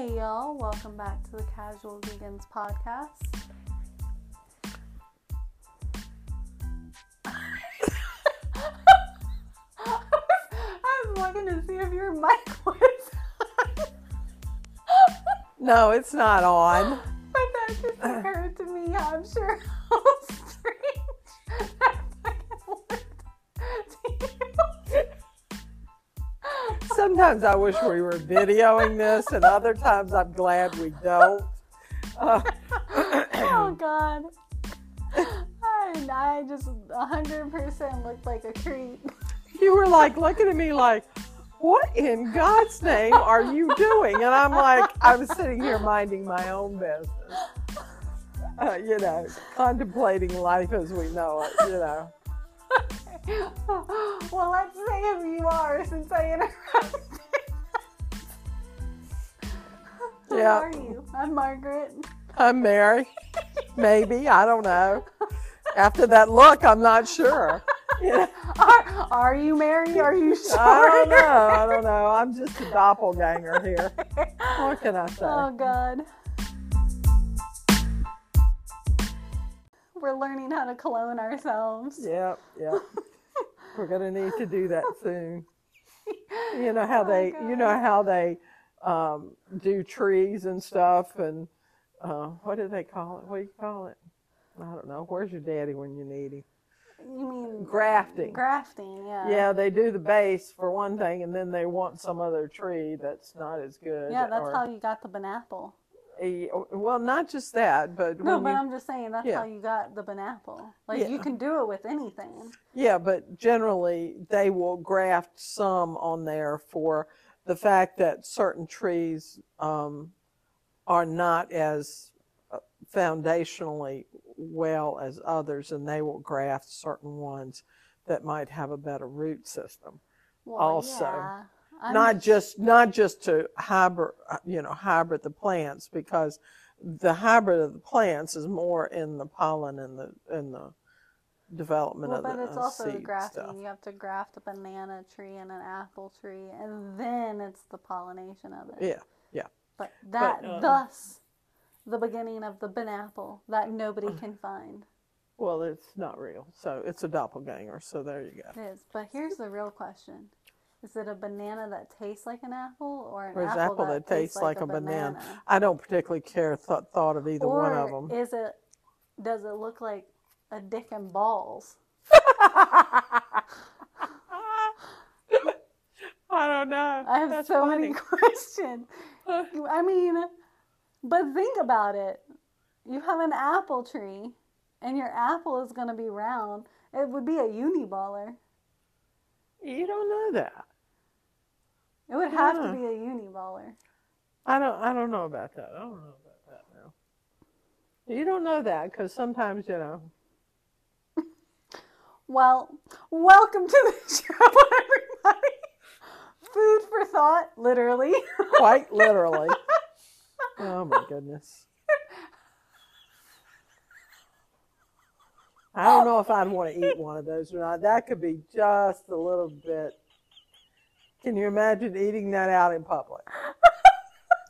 Hey y'all, welcome back to the Casual Vegans podcast. I was looking to see if your mic was on. No, it's not on. But that just occurred to me. I'm sure Sometimes I wish we were videoing this, and other times I'm glad we don't. Uh, oh god. I, I just 100% looked like a creep. you were like looking at me like, what in God's name are you doing? And I'm like, I was sitting here minding my own business. Uh, you know, contemplating life as we know it, you know. well, let's say who you are since I interrupted. Who Yeah. are you? I'm Margaret. I'm Mary. Maybe, I don't know. After that look, I'm not sure. You know, Are, are you Mary? Are you sure? I don't know. I don't know. I'm just a doppelganger here. What can I say? Oh God. We're learning how to clone ourselves. Yep, yep. We're gonna need to do that soon. You know how Oh, they, God. you know how they um, do trees and stuff, and uh, what do they call it? What do you call it? I don't know. Where's your daddy when you need him? You mean Grafting. grafting? Yeah. Yeah, they do the base for one thing, and then they want some other tree that's not as good. Yeah, that's or- how you got the banapple. Well, not just that, but No, but you- I'm just saying that's Yeah. how you got the banapple. Like you can do it with anything. Yeah, but generally they will graft some on there for the fact that certain trees um, are not as uh, foundationally well as others, and they will graft certain ones that might have a better root system. Well, Also, yeah. Not just not just to hybrid, uh, you know, hybrid the plants because the hybrid of the plants is more in the pollen and the in the development Well, of but the it's uh, also grafting. stuff. You have to graft a banana tree and an apple tree, and then it's the pollination of it. Yeah, yeah. But that, um, thus, the beginning of the banapple that nobody can find. Well, it's not real, so it's a doppelganger. So there you go. It is, But here's the real question: Is it a banana that tastes like an apple, or an Or apple, apple that tastes like a banana? I don't particularly care th- thought of either Or one of them. is it? Does it look like a dick and balls? I don't know. I have That's so funny. many questions. I mean, but think about it. You have an apple tree, and your apple is going to be round. It would be a uniballer. You don't know that. It would have Yeah. to be a uniballer. I don't. I don't know about that. I don't know about that now. You don't know that because sometimes you know. Well, welcome to the show, everybody. Food for thought, literally. Quite literally. oh my goodness. I don't know if I'd want to eat one of those or not. That could be just a little bit. Can you imagine eating that out in public?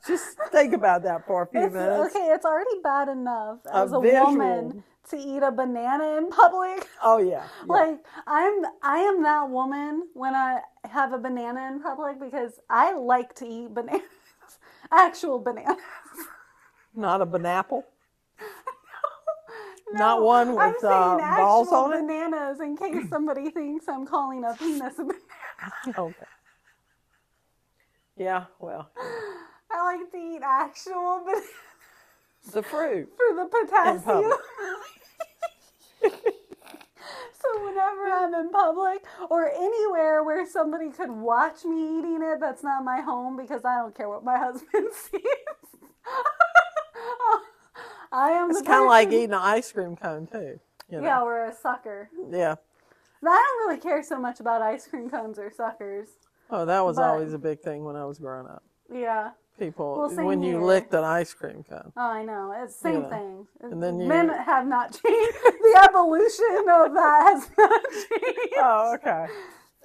Just think about that for a few It's, minutes. okay, it's already bad enough as a visual. woman to eat a banana in public. Oh yeah. yeah. Like I'm I am that woman when I have a banana in public because I like to eat bananas. Actual bananas. Not a banapple. Not No, one I'm with saying uh, balls on it. bananas in case somebody thinks I'm calling a penis a banana. Okay. Yeah. Well, I like to eat actual bananas the fruit. for the potassium. so whenever I'm in public or anywhere where somebody could watch me eating it, that's not my home because I don't care what my husband sees. I am It's kind of like eating an ice cream cone too. You know? Yeah, we're a sucker. Yeah. I don't really care so much about ice cream cones or suckers. Oh, that was But- always a big thing when I was growing up. Yeah. People, Well, when you here. licked an ice cream cone. Oh, I know. It's the same Yeah. thing. And then you- Men have not changed. the evolution of that has not changed. Oh, okay.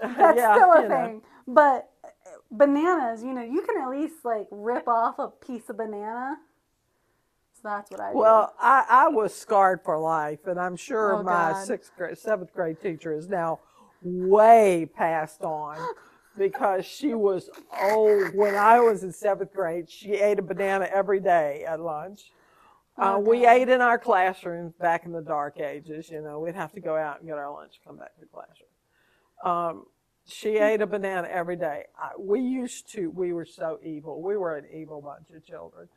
That's Yeah, still a you know. thing. But eh, bananas, you know, you can at least like rip off a piece of banana. So that's what I do. Well, I, I was scarred for life, and I'm sure Oh, my God. sixth grade, seventh grade teacher is now way passed on because she was old. When I was in seventh grade, she ate a banana every day at lunch. Uh, Oh, we ate in our classrooms back in the dark ages. You know, we'd have to go out and get our lunch, come back to the classroom. Um, she ate a banana every day. I, we used to. We were so evil. We were an evil bunch of children.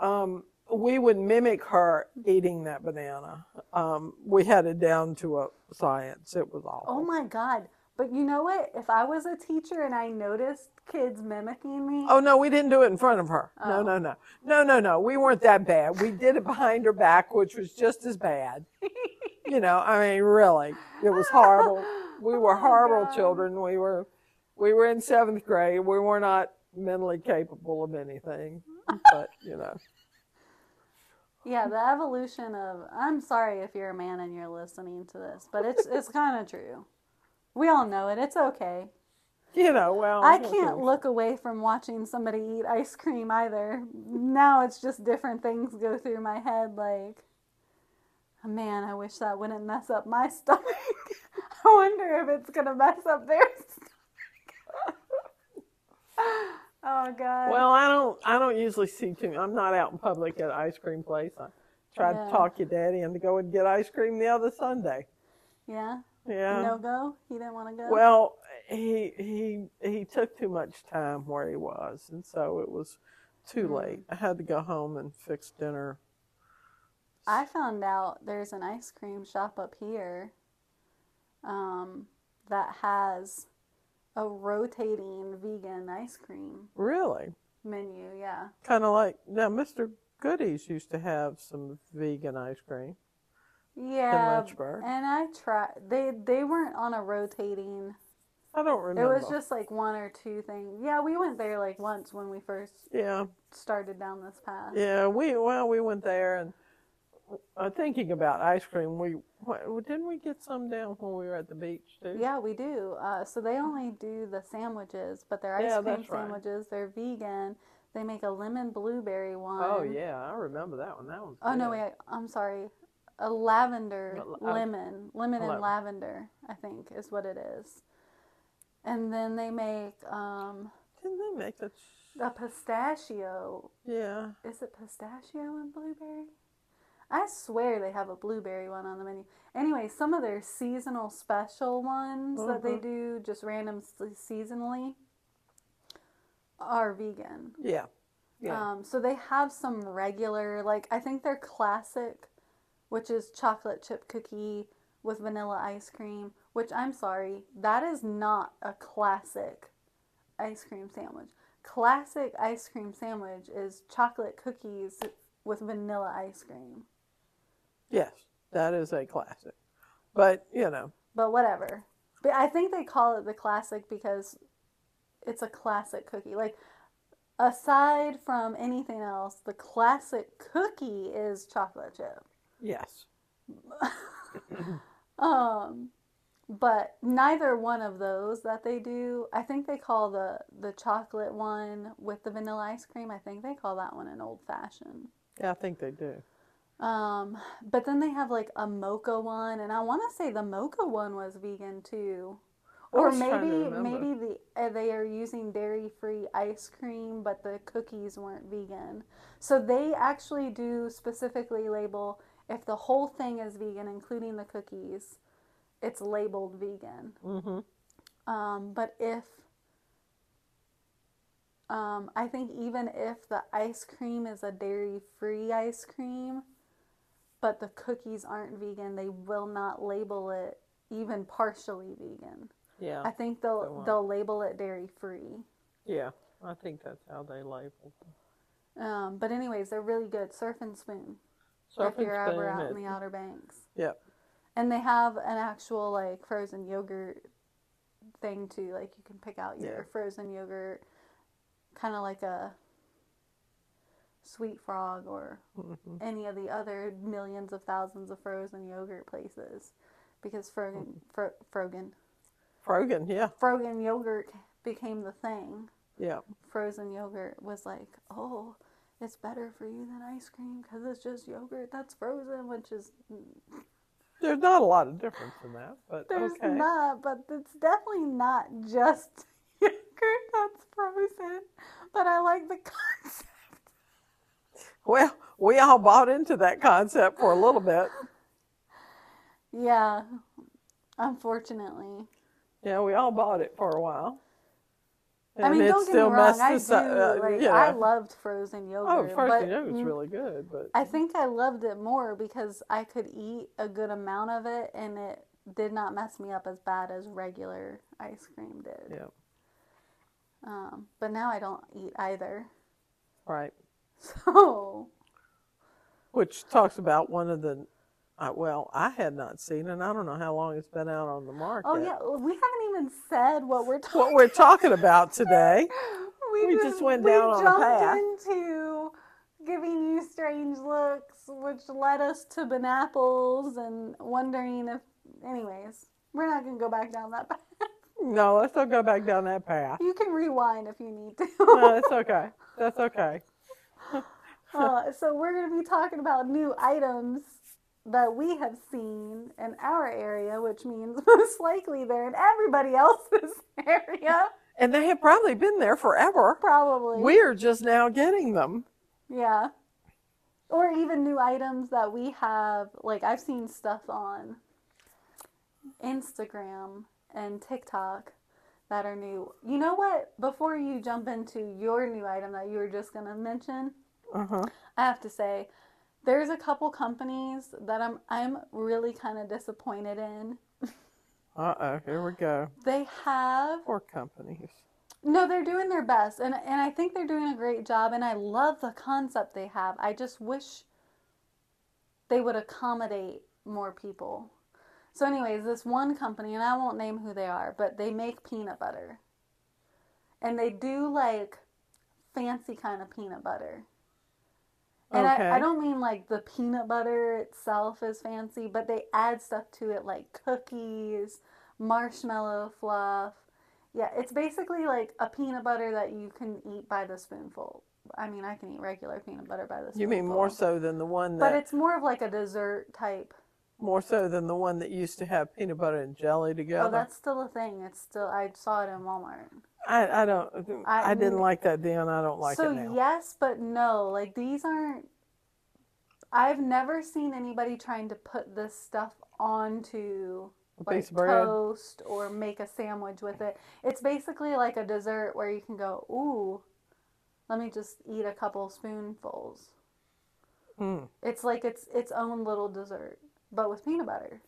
Um, we would mimic her eating that banana. Um, we had it down to a science. It was awful. oh my God. But you know what? If I was a teacher and I noticed kids mimicking me, Oh no, we didn't do it in front of her. No, Oh. no, no, no, no, no. We weren't that bad. We did it behind her back, which was just as bad. you know, I mean, really, it was horrible. We were Oh, horrible God. children. We were, we were in seventh grade. We were not mentally capable of anything. But you know, yeah, the evolution of I'm sorry if you're a man and you're listening to this, but it's it's kind of true. We all know it. It's okay. you know. Well, I can't can- look away from watching somebody eat ice cream either. Now it's just different things go through my head like "Oh, man, I wish that wouldn't mess up my stomach. I wonder if it's gonna mess up their stomach. oh god. Well, I don't. I don't usually see too. I'm not out in public at ice cream place. I tried Yeah. to talk your daddy into go and get ice cream the other Sunday. yeah. Yeah. No go. He didn't want to go. Well, he he he took too much time where he was, and so it was too Mm. late. I had to go home and fix dinner. I found out there's an ice cream shop up here um, that has a rotating vegan ice cream Really, menu. Yeah. kind of like now. Mr. Goodies used to have some vegan ice cream. Yeah. And I tried. They they weren't on a rotating. I don't remember. It was just like one or two things. Yeah, we went there like once when we first yeah, started down this path. yeah. We well, we went there and uh, thinking about ice cream. We what, didn't we get some down when we were at the beach too. Yeah, we do. Uh, so they only do the sandwiches, but their ice Yeah, cream right. sandwiches, they're vegan. They make a lemon blueberry one. Oh yeah, I remember that one. That one. Oh no, wait, I'm sorry. A lavender No, uh, lemon, lemon and lemon. lavender, I think is what it is. And then they make um, Didn't they make that? a pistachio. Yeah. Is it pistachio and blueberry? I swear they have a blueberry one on the menu. Anyway, some of their seasonal special ones that they Mhm. do just random seasonally are vegan. Yeah. Yeah. Um, so they have some regular, like I think their classic, which is chocolate chip cookie with vanilla ice cream. Which I'm sorry, that is not a classic ice cream sandwich. Classic ice cream sandwich is chocolate cookies with vanilla ice cream. yes, that is a classic. But you know, But whatever. But I think they call it the classic because it's a classic cookie. Like aside from anything else, the classic cookie is chocolate chip. Yes. Um but neither one of those that they do, I think they call the the chocolate one with the vanilla ice cream, I think they call that one an old fashioned. Yeah, I think they do. Um, but then they have like a mocha one, and I want to say the mocha one was vegan too. Or was trying to maybe maybe the uh, they are using dairy free ice cream, but the cookies weren't vegan. So they actually do specifically label if the whole thing is vegan, including the cookies, it's labeled vegan. Mm-hmm. Um, but if um, I think even if the ice cream is a dairy free ice cream, but the cookies aren't vegan, they will not label it even partially vegan. Yeah. I think they they'll won't. they'll label it dairy free. yeah. I think that's how they label. them. Um, but anyways, they're really good. Surfin' Spoon. If you're ever out in the Outer Banks. Yep. And they have an actual like frozen yogurt thing too. Like you can pick out your Yeah. frozen yogurt, kind of like a Sweet Frog or Mm-hmm. any of the other millions of thousands of frozen yogurt places, because Frogen, Mm-hmm. Fro, Frogen, Frogan, yeah. Frogen yogurt became the thing. Yeah. frozen yogurt was like, oh, it's better for you than ice cream because it's just yogurt that's frozen, which is There's not a lot of difference in that, but there's okay. not, but it's definitely not just yogurt that's frozen. But I like the concept. Well, we all bought into that concept for a little bit. Yeah, unfortunately. Yeah, we all bought it for a while. I mean, don't get me wrong. I do. uh, like, you I loved frozen yogurt. Oh, frozen yogurt's mm, really good, but I think I loved it more because I could eat a good amount of it, and it did not mess me up as bad as regular ice cream did. yeah, Um, but now I don't eat either. right. So Which talks about one of the, uh, well, I had not seen, and I don't know how long it's been out on the market. Oh yeah, we haven't even said what we're talking. What we're talking about today. we, we just, just went we down on a jumped path. into giving you strange looks, which led us to Banapples and wondering if. Anyways, we're not gonna go back down that path. No, let's not go back down that path. You can rewind if you need to. No, that's okay. That's okay. uh, so we're gonna be talking about new items that we have seen in our area, which means most likely they're in everybody else's area. And they have probably been there forever. Probably. We're just now getting them. Yeah. Or even new items that we have. Like, I've seen stuff on Instagram and TikTok that are new. You know what? Before you jump into your new item that you were just going to mention, Uh huh. I have to say, there's a couple companies that I'm I'm really kind of disappointed in. Uh oh, here we go. They have Poor companies. No, they're doing their best, and and I think they're doing a great job, and I love the concept they have. I just wish they would accommodate more people. So, anyways, this one company, and I won't name who they are, but they make peanut butter, and they do like fancy kind of peanut butter. And Okay. I, I don't mean like the peanut butter itself is fancy, but they add stuff to it like cookies, marshmallow fluff. Yeah, it's basically like a peanut butter that you can eat by the spoonful. I mean, I can eat regular peanut butter by the spoonful. You mean more so than the one But it's more of like a dessert type. more so than the one that used to have peanut butter and jelly oh, together? Oh, that's still a thing. It's still I saw it in Walmart. I, I don't I- I, didn't like that then. I don't like so it now. yes, but no. Like these aren't. I've never seen anybody trying to put this stuff onto A like toast or make a sandwich with it. It's basically like a dessert where you can go, ooh, let me just eat a couple spoonfuls. Mm, It's like its its own little dessert, but with peanut butter.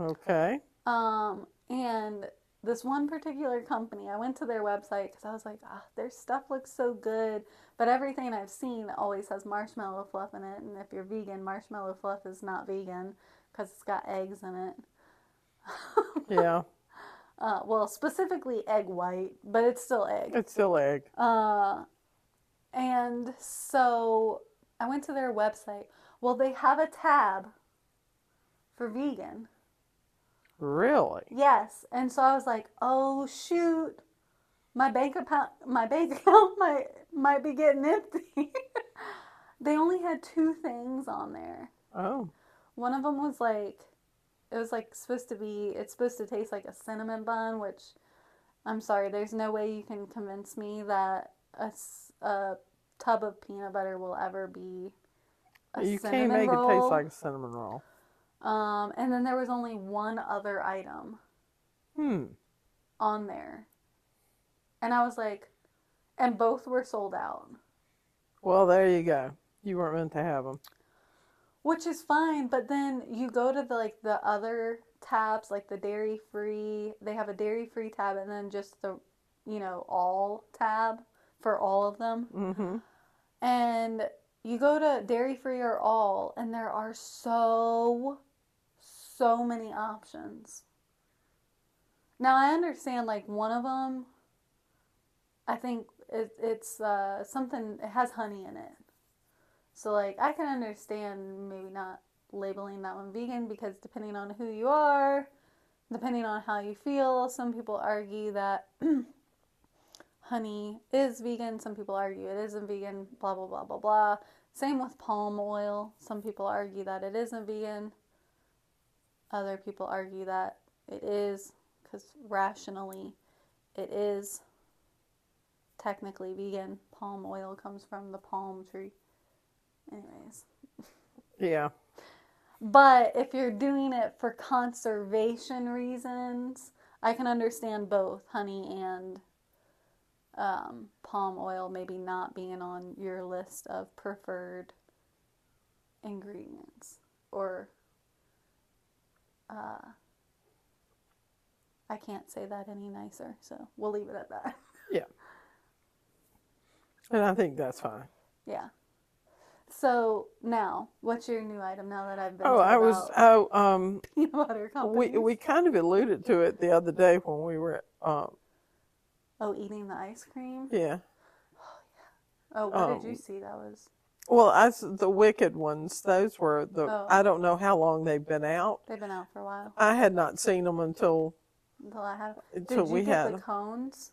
okay. Um, and this one particular company, I went to their website because I was like, ah, their stuff looks so good. But everything I've seen always has marshmallow fluff in it. And if you're vegan, marshmallow fluff is not vegan because it's got eggs in it. Yeah, Uh, well, specifically egg white, but it's still egg. it's still egg. Uh, and so I went to their website. Well, they have a tab for vegan. Really? Yes, and so I was like, "Oh shoot, my bank account, my bank account might might be getting empty." they only had two things on there. Oh, One of them was like, it was like supposed to be, it's supposed to taste like a cinnamon bun, which I'm sorry, there's no way you can convince me that a, a tub of peanut butter will ever be a you can't make roll. it taste like a cinnamon roll. Um, and then there was only one other item. Hmm. on there. And I was like, and both were sold out, Well, there you go. You weren't meant to have them. which is fine. But then you go to the like the other tabs, like the dairy free. They have a dairy free tab, and then just the, you know, all tab for all of them. Mm-hmm. And you go to dairy free or all, and there are so, so many options. Now I understand like one of them. I think it, it's uh, something. It has honey in it, so like I can understand maybe not labeling that one vegan because depending on who you are, depending on how you feel, some people argue that honey is vegan. Some people argue it isn't vegan. Blah blah blah blah blah. Same with palm oil. Some people argue that it isn't vegan. Other people argue that it is because rationally it is technically vegan. Palm oil comes from the palm tree. Anyways. Yeah. But if you're doing it for conservation reasons, I can understand both honey and um, palm oil maybe not being on your list of preferred ingredients or uh, I can't say that any nicer, so we'll leave it at that. Yeah. And I think that's fine. yeah. So now, what's your new item now that I've been? Oh, I was oh um peanut butter we companies? we kind of alluded to it the other day when we were um Oh, eating the ice cream. yeah. Oh, yeah. Oh, what did you Um, see? That was Well, as the wicked ones, those were the Oh. I don't know how long they've been out. they've been out for a while I had not seen them until until I had. until Did you we get had the cones?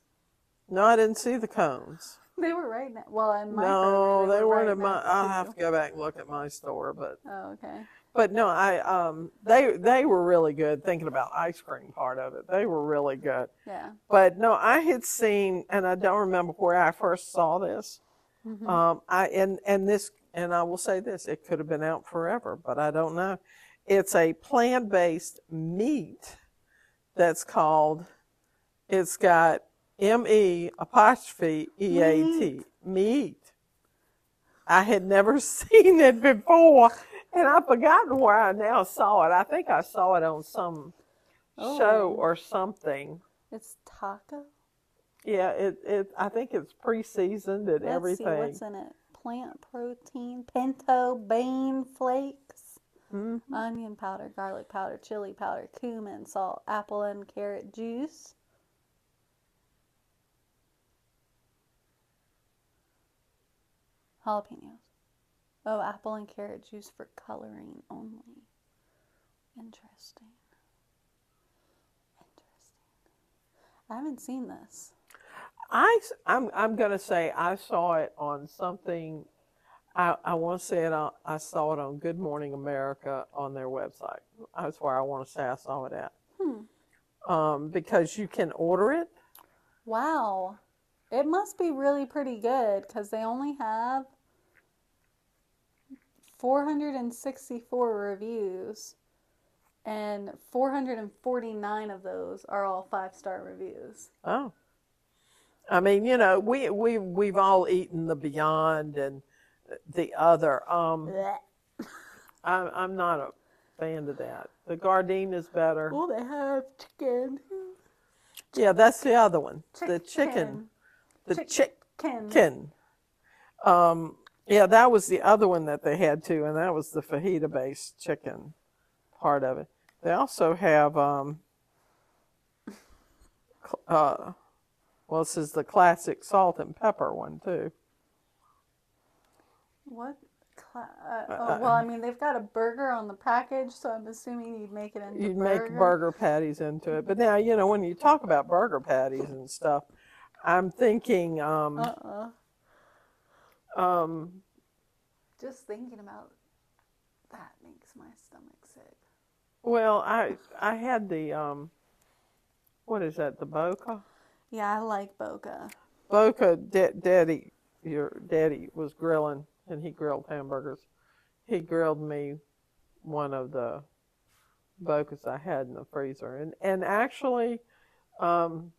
No, I didn't see the cones. They were right now. Well, in my no, they were weren't in my. I'll have to go back and look at my store, but Oh, okay. but no, I um they they were really good. Thinking about ice cream part of it, they were really good. Yeah. But no, I had seen, and I don't remember where I first saw this. Mhm. Um, I and and this, and I will say this: it could have been out forever, but I don't know. It's a plant-based meat that's called. It's got M E apostrophe E A T meat. I had never seen it before, and I've forgotten where I now saw it. I think I saw it on some show Oh. or something. It's taco. Yeah, it, it I think it's pre-seasoned and everything. Let's everything. see what's in it. Plant protein, pinto bean flakes, Mhm. onion powder, garlic powder, chili powder, cumin, salt, apple and carrot juice. Jalapenos. Oh, apple and carrot juice for coloring only. Interesting. Interesting. I haven't seen this. I am I'm gonna say I saw it on something. I I want to say it on, I saw it on Good Morning America on their website. That's where I want to say I saw it at. Hmm. Um, because you can order it. Wow. It must be really pretty good because they only have 464 reviews, and 449 of those are all five star reviews. Oh. I mean, you know, we we we've all eaten the Beyond and the other. Um, I'm I'm not a fan of that. The Gardein is better. Well, they have chicken. Yeah, that's the other one. The chicken. The Chick- chicken. Chicken. Um, yeah, that was the other one that they had too, and that was the fajita based chicken part of it. They also have, um, uh, well, this is the classic salt and pepper one too. What? Cla- uh, oh, well, I mean, they've got a burger on the package, so I'm assuming you'd make it into You'd burger. make burger patties into it. But now, you know, when you talk about burger patties and stuff, I'm thinking, um, Uh-uh. um, Just thinking about that makes my stomach sick. well, I I had the um, what is that? The Boca. Yeah, I like Boca. Boca, da- Daddy, your daddy was grilling, and he grilled hamburgers. He grilled me one of the Bocas I had in the freezer, and and actually, um,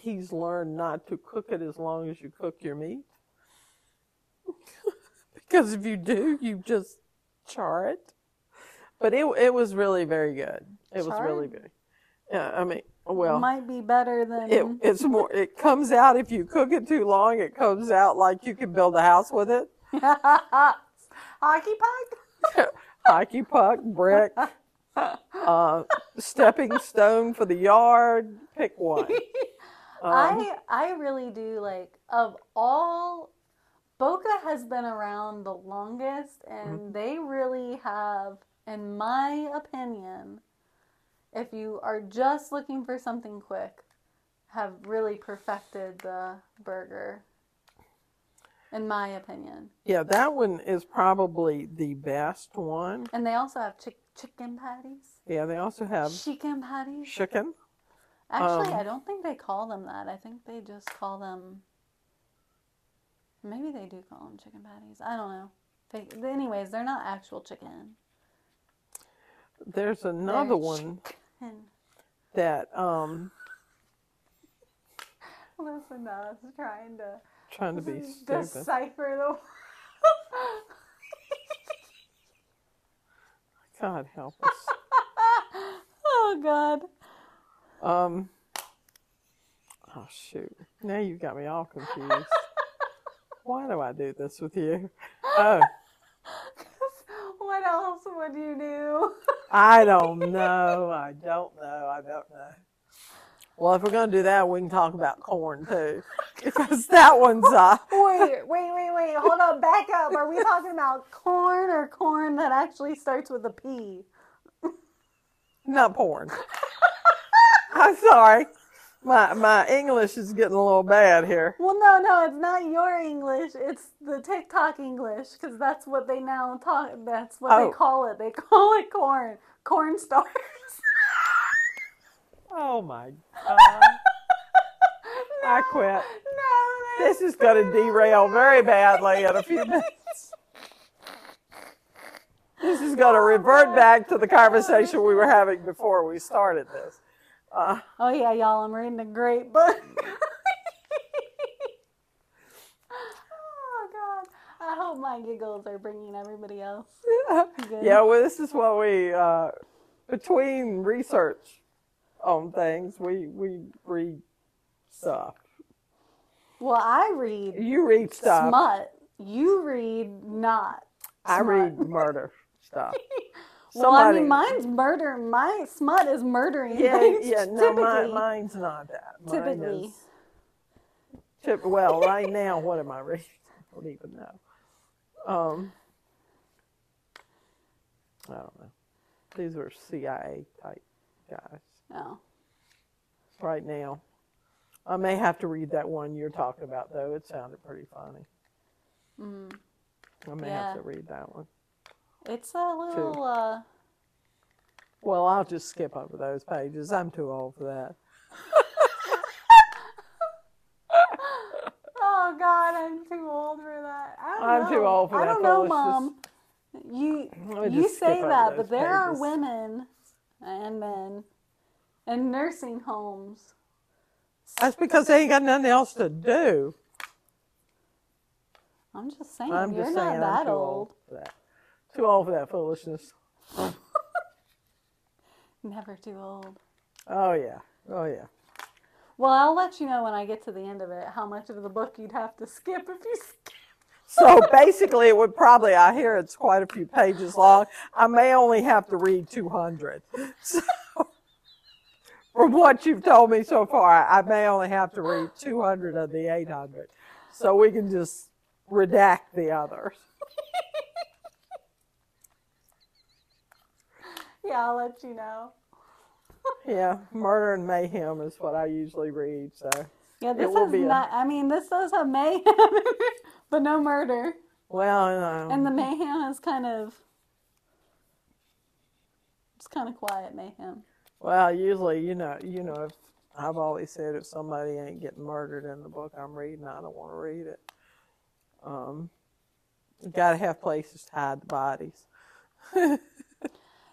he's learned not to cook it as long as you cook your meat, because if you do, you just char it. But it it was really very good. It was really good. Yeah, I mean, well, Might be better than it, it's more. It comes out if you cook it too long. It comes out like you can build a house with it. hockey puck. Hockey puck, brick, uh, stepping stone for the yard. Pick one. Um, I I really do like of all Boca has been around the longest and Mm-hmm. they really have in my opinion if you are just looking for something quick have really perfected the burger, in my opinion. Yeah, that one is probably the best one. And they also have chick- chicken patties. Yeah, they also have Chicken patties. chicken. Actually, um, I don't think they call them that. I think they just call them. Maybe they do call them chicken patties. I don't know. They, anyways, they're not actual chicken. There's another one chicken. That um Listen to us trying to trying to be stupid. decipher the. God help us. oh God. Um Oh shoot. Now you've got me all confused. Why do I do this with you? Oh, what else would you do? I don't know. I don't know. I don't know. Well, if we're gonna do that, we can talk about corn too, because that one's uh, wait, wait, wait, wait. Hold on. Back up. Are we talking about corn or corn that actually starts with a P? not porn. I'm sorry, my my English is getting a little bad here. Well, no, no, it's not your English. It's the TikTok English because that's what they now talk. That's what Oh. they call it. They call it corn. Corn stars. Oh my god! I quit. No, This is going to derail very badly in a few minutes. This is going to revert back to the conversation we were having before we started this. Uh, Oh yeah, y'all, I'm reading a great book. oh god. I hope my giggles are bringing everybody else. Good. yeah, well, this is what we, uh, between research on things, we, we read stuff. Well, I read You read stuff. smut. You read not. I smut. read murder stuff. Well, I mean, mine's murder. My smut is murdering Yeah, things. yeah, no, typically. mine's not that. Mine Typically. is- Tip, well, right now, what am I reading? I don't even know. Um, I don't know. These are CIA type guys No. right now. I may have to read that one you're talking about, though. It sounded pretty funny. Mm. I may Yeah. have to read that one. It's a little. uh Well, I'll just skip over those pages. I'm too old for that. Oh God, I'm too old for that. I don't I'm know. too old for I that don't know, foolishness. Mom. You you say that, but there are women and men in nursing homes. That's because they ain't got nothing else to do. I'm just saying, I'm you're just not saying that I'm too old. old for that. Too old for that foolishness. Never too old. Oh yeah. Oh yeah. Well, I'll let you know when I get to the end of it how much of the book you'd have to skip if you skip. So basically, it would probably. I hear it's quite a few pages long. I may only have to read 200. So, from what you've told me so far, I may only have to read 200 of the 800. So we can just redact the others. Yeah, I'll let you know. Yeah, murder and mayhem is what I usually read. So Yeah, this will is be not. I mean, this does have mayhem, but no murder. well, um, And the mayhem is kind of. It's kind of quiet mayhem. Well, usually, you know, you know, if I've always said if somebody ain't getting murdered in the book I'm reading, I don't want to read it. Um, you got to have places to hide the bodies.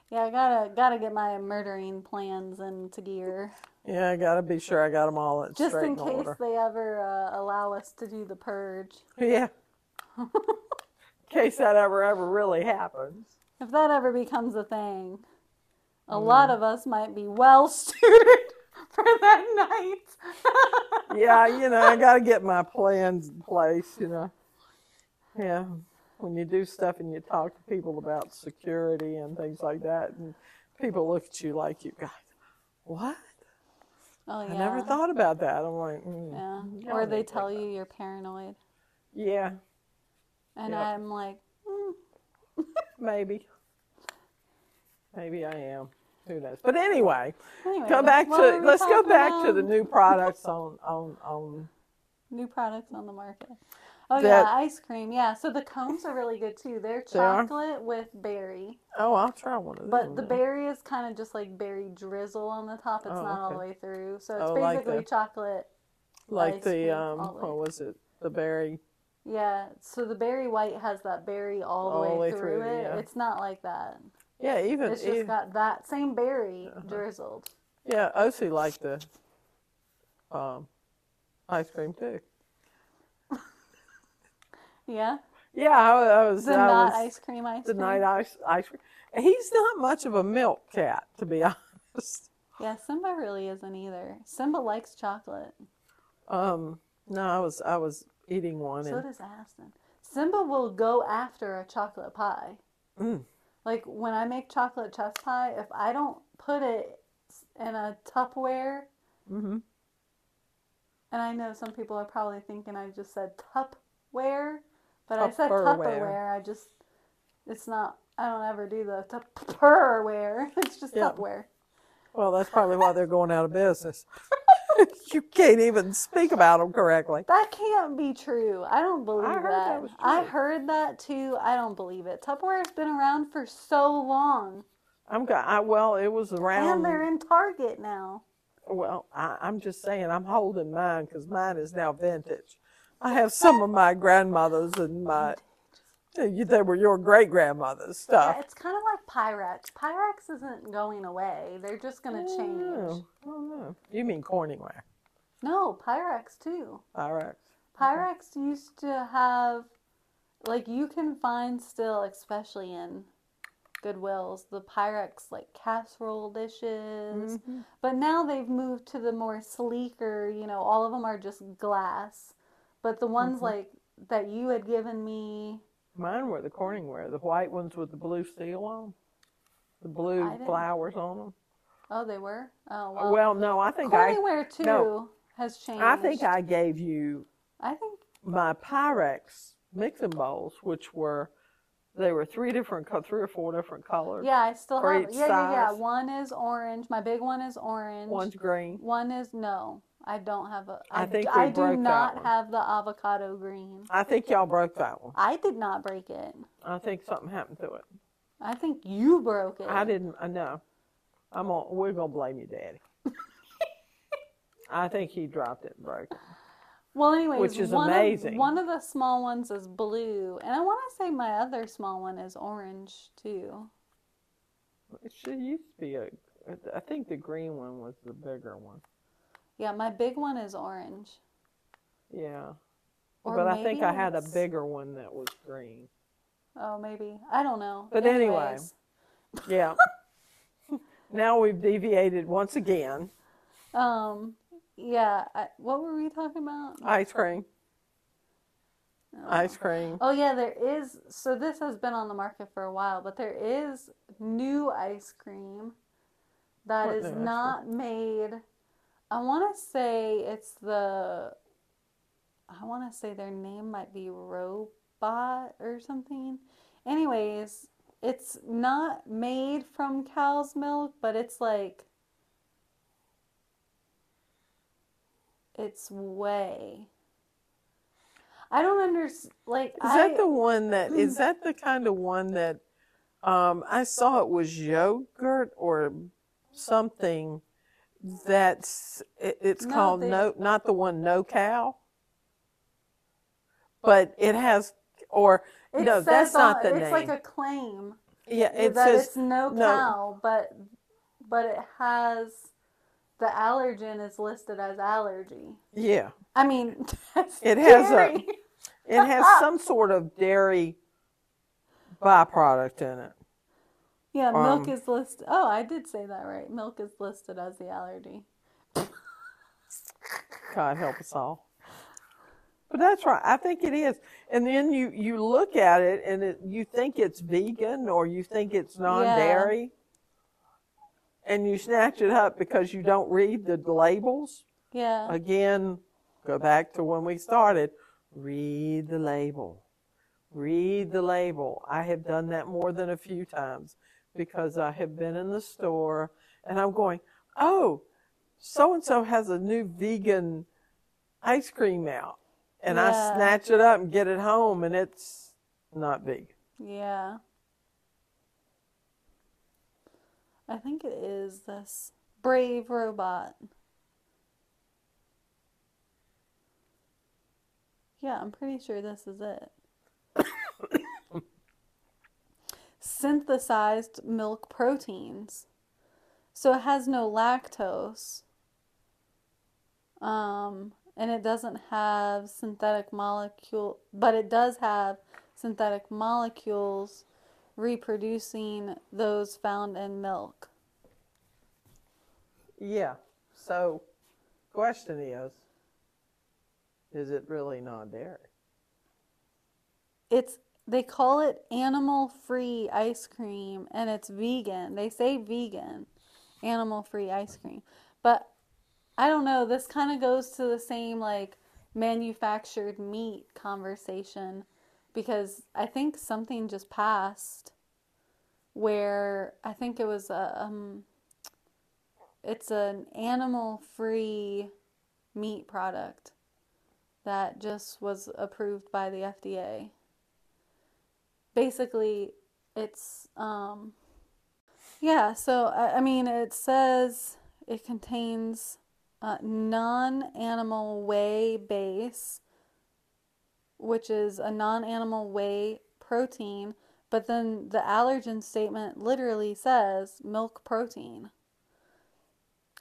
Yeah, I gotta gotta get my murdering plans into gear, Yeah, I got to be sure I got them all in just in case order. they ever uh, allow us to do the purge. Yeah, in case that ever ever really happens. If that ever becomes a thing, a Mm. lot of us might be well suited for that night. Yeah, you know, I got to get my plans in place. You know, yeah. When you do stuff and you talk to people about security and things like that, and people look at you like you guys, what? Oh yeah. I never thought about that. I'm like, mm, Yeah. Or they tell you you're paranoid. Yeah, and Yep. I'm like, mm, maybe. Maybe I am. who knows? But anyway, Anyway, go back to let's go back to the new products on on on. new products on the market. Oh yeah, ice cream. Yeah, so the cones are really good too. They're They are? chocolate with berry, Oh, I'll try one of those. but the berry is kind of just like berry drizzle on the top. It's Oh, not all the okay. way through, so it's Oh, like basically the- chocolate. like ice the cream um, all the way. what was it? The berry. Yeah, so the berry white has that berry all the way, through, it. yeah. It's not like that. Yeah, even It's just e- got that same berry Uh-huh. drizzled. yeah, Osie liked the um, ice cream too. Yeah, Yeah, I, I was. the I not was, ice cream ice the cream. night ice ice cream. He's not much of a milk cat, to be honest. Yeah, Simba really isn't either. Simba likes chocolate. Um, no, I was I was eating one So and does Aston. Simba will go after a chocolate pie. Mm. Like when I make chocolate chess pie, if I don't put it in a Tupperware, hmm and I know some people are probably thinking I just said Tupperware, but I said Tupperware. I just, it's not, I don't ever do the Tupperware. It's just Yeah. Tupperware. well, that's probably why they're going out of business. you can't even speak about them correctly. That can't be true. I don't believe I heard that. that I heard that too. I don't believe it. Tupperware's been around for so long. I'm I, well, it was around. And they're in Target now. Well, I, I'm just saying, I'm holding mine because mine is now vintage. I have some of my grandmother's and my, they were your great grandmother's stuff. Yeah, it's kind of like Pyrex. Pyrex isn't going away. They're just going to change. Oh, know. You mean Corningware? No, Pyrex too. All right. Pyrex used to have, like, you can find still, especially in Goodwills, the Pyrex, like, casserole dishes. Mhm. But now they've moved to the more sleeker, you know, all of them are just glass. But the ones, Mhm. like, that you had given me, Mine were the Corningware, the white ones with the blue seal on, them, the blue flowers on them. oh, they were? Oh, Well, well. no, I think I, Corningware, too, no. has changed. I think I gave you I think my Pyrex mixing bowls, which were, they were three different, three or four different colors. Yeah, I still have. Yeah, yeah, yeah. One is orange. My big one is orange. One's green. One is no. I don't have a. I think we I do not have the avocado green. I think y'all broke that one. I did not break it. I think something happened to it. I think you broke it. I didn't. I know. I'm on. We're gonna blame you, Daddy. I think he dropped it and broke it. Well, anyways, Which is one amazing. Of, one of the small ones is blue, and I want to say my other small one is orange too. It should used to be a. I think the green one was the bigger one. Yeah, my big one is orange. Yeah. Or but I think I had a bigger one that was green. Oh, maybe I don't know. But anyway. Yeah. now we've deviated once again. um, yeah. I, what were we talking about? Ice cream. Oh. Ice cream. Oh yeah, there is. So this has been on the market for a while, but there is new ice cream that What is ice cream? not made. I want to say it's the. I want to say their name might be Robot or something. Anyways, it's not made from cow's milk, but it's like. It's whey. I don't understand. Like, Is I, that the one that is that the kind of one that um, I saw it was yogurt or something that's it, it's No, called they- no not the one no cow but it has or It no says that's not on- the it's name like a claim yeah it that says it's no no. cow, but but it has the allergen is listed as allergy. yeah I mean, that's It has a- dairy. it has some sort of dairy byproduct in it yeah, milk um, is listed. Oh, I did say that right. Milk is listed as the allergy. God help us all. But that's right. I think it is. And then you, you look at it and it, you think it's vegan or you think it's non-dairy. And you snatch it up because you don't read the labels. Yeah. Again, go back to when we started. Read the label. Read the label. I have done that more than a few times because I have been in the store and I'm going, oh, so and so has a new vegan ice cream out. And I snatch it up and get it home, and it's not vegan. Yeah. I think it is this brave robot. Yeah, I'm pretty sure this is it. Synthesized milk proteins. So it has no lactose. Um, and it doesn't have synthetic molecule, but it does have synthetic molecules reproducing those found in milk. Yeah. So, question is, is it really non-dairy? It's they call it animal free ice cream and it's vegan. They say vegan, animal free ice cream. But I don't know, this kind of goes to the same like manufactured meat conversation because I think something just passed where I think it was a um it's an animal free meat product that just was approved by the FDA. Basically, it's um yeah, so I, I mean it says it contains uh, non-animal whey base, which is a non-animal whey protein, but then the allergen statement literally says milk protein.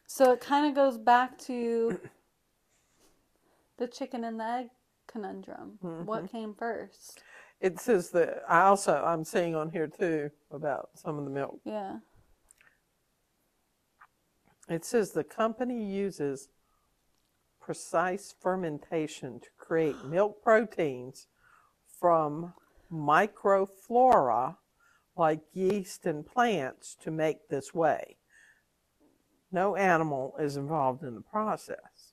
So it kind of goes back to the chicken and the egg conundrum. What came first? It says that I also I'm seeing on here too about some of the milk. Yeah. It says the company uses precise fermentation to create milk proteins from microflora like yeast and plants to make this whey. No animal is involved in the process.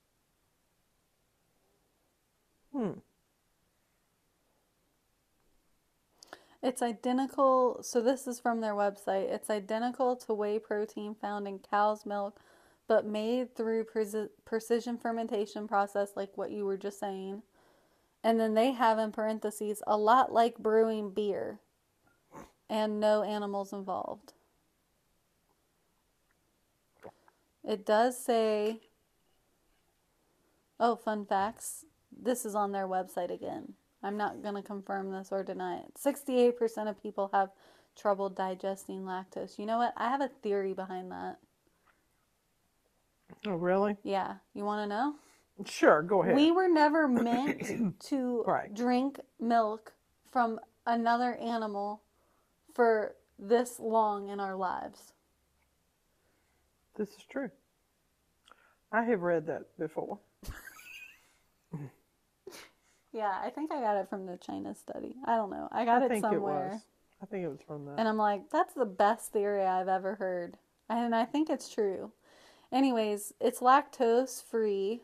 Hmm. It's identical. So this is from their website. It's identical to whey protein found in cow's milk, but made through preci- precision fermentation process, like what you were just saying. And then they have in parentheses a lot like brewing beer, and no animals involved. It does say. Oh, fun facts. This is on their website again. I'm not going to confirm this or deny it. 68% of people have trouble digesting lactose. You know what? I have a theory behind that. Oh, really? Yeah. You want to know? Sure, go ahead. We were never meant to Right. drink milk from another animal for this long in our lives. This is true. I have read that before. Yeah, I think I got it from the China study. I don't know. I got I it think somewhere. it was. I think it was from that. And I'm like, that's the best theory I've ever heard. And I think it's true. Anyways, it's lactose free,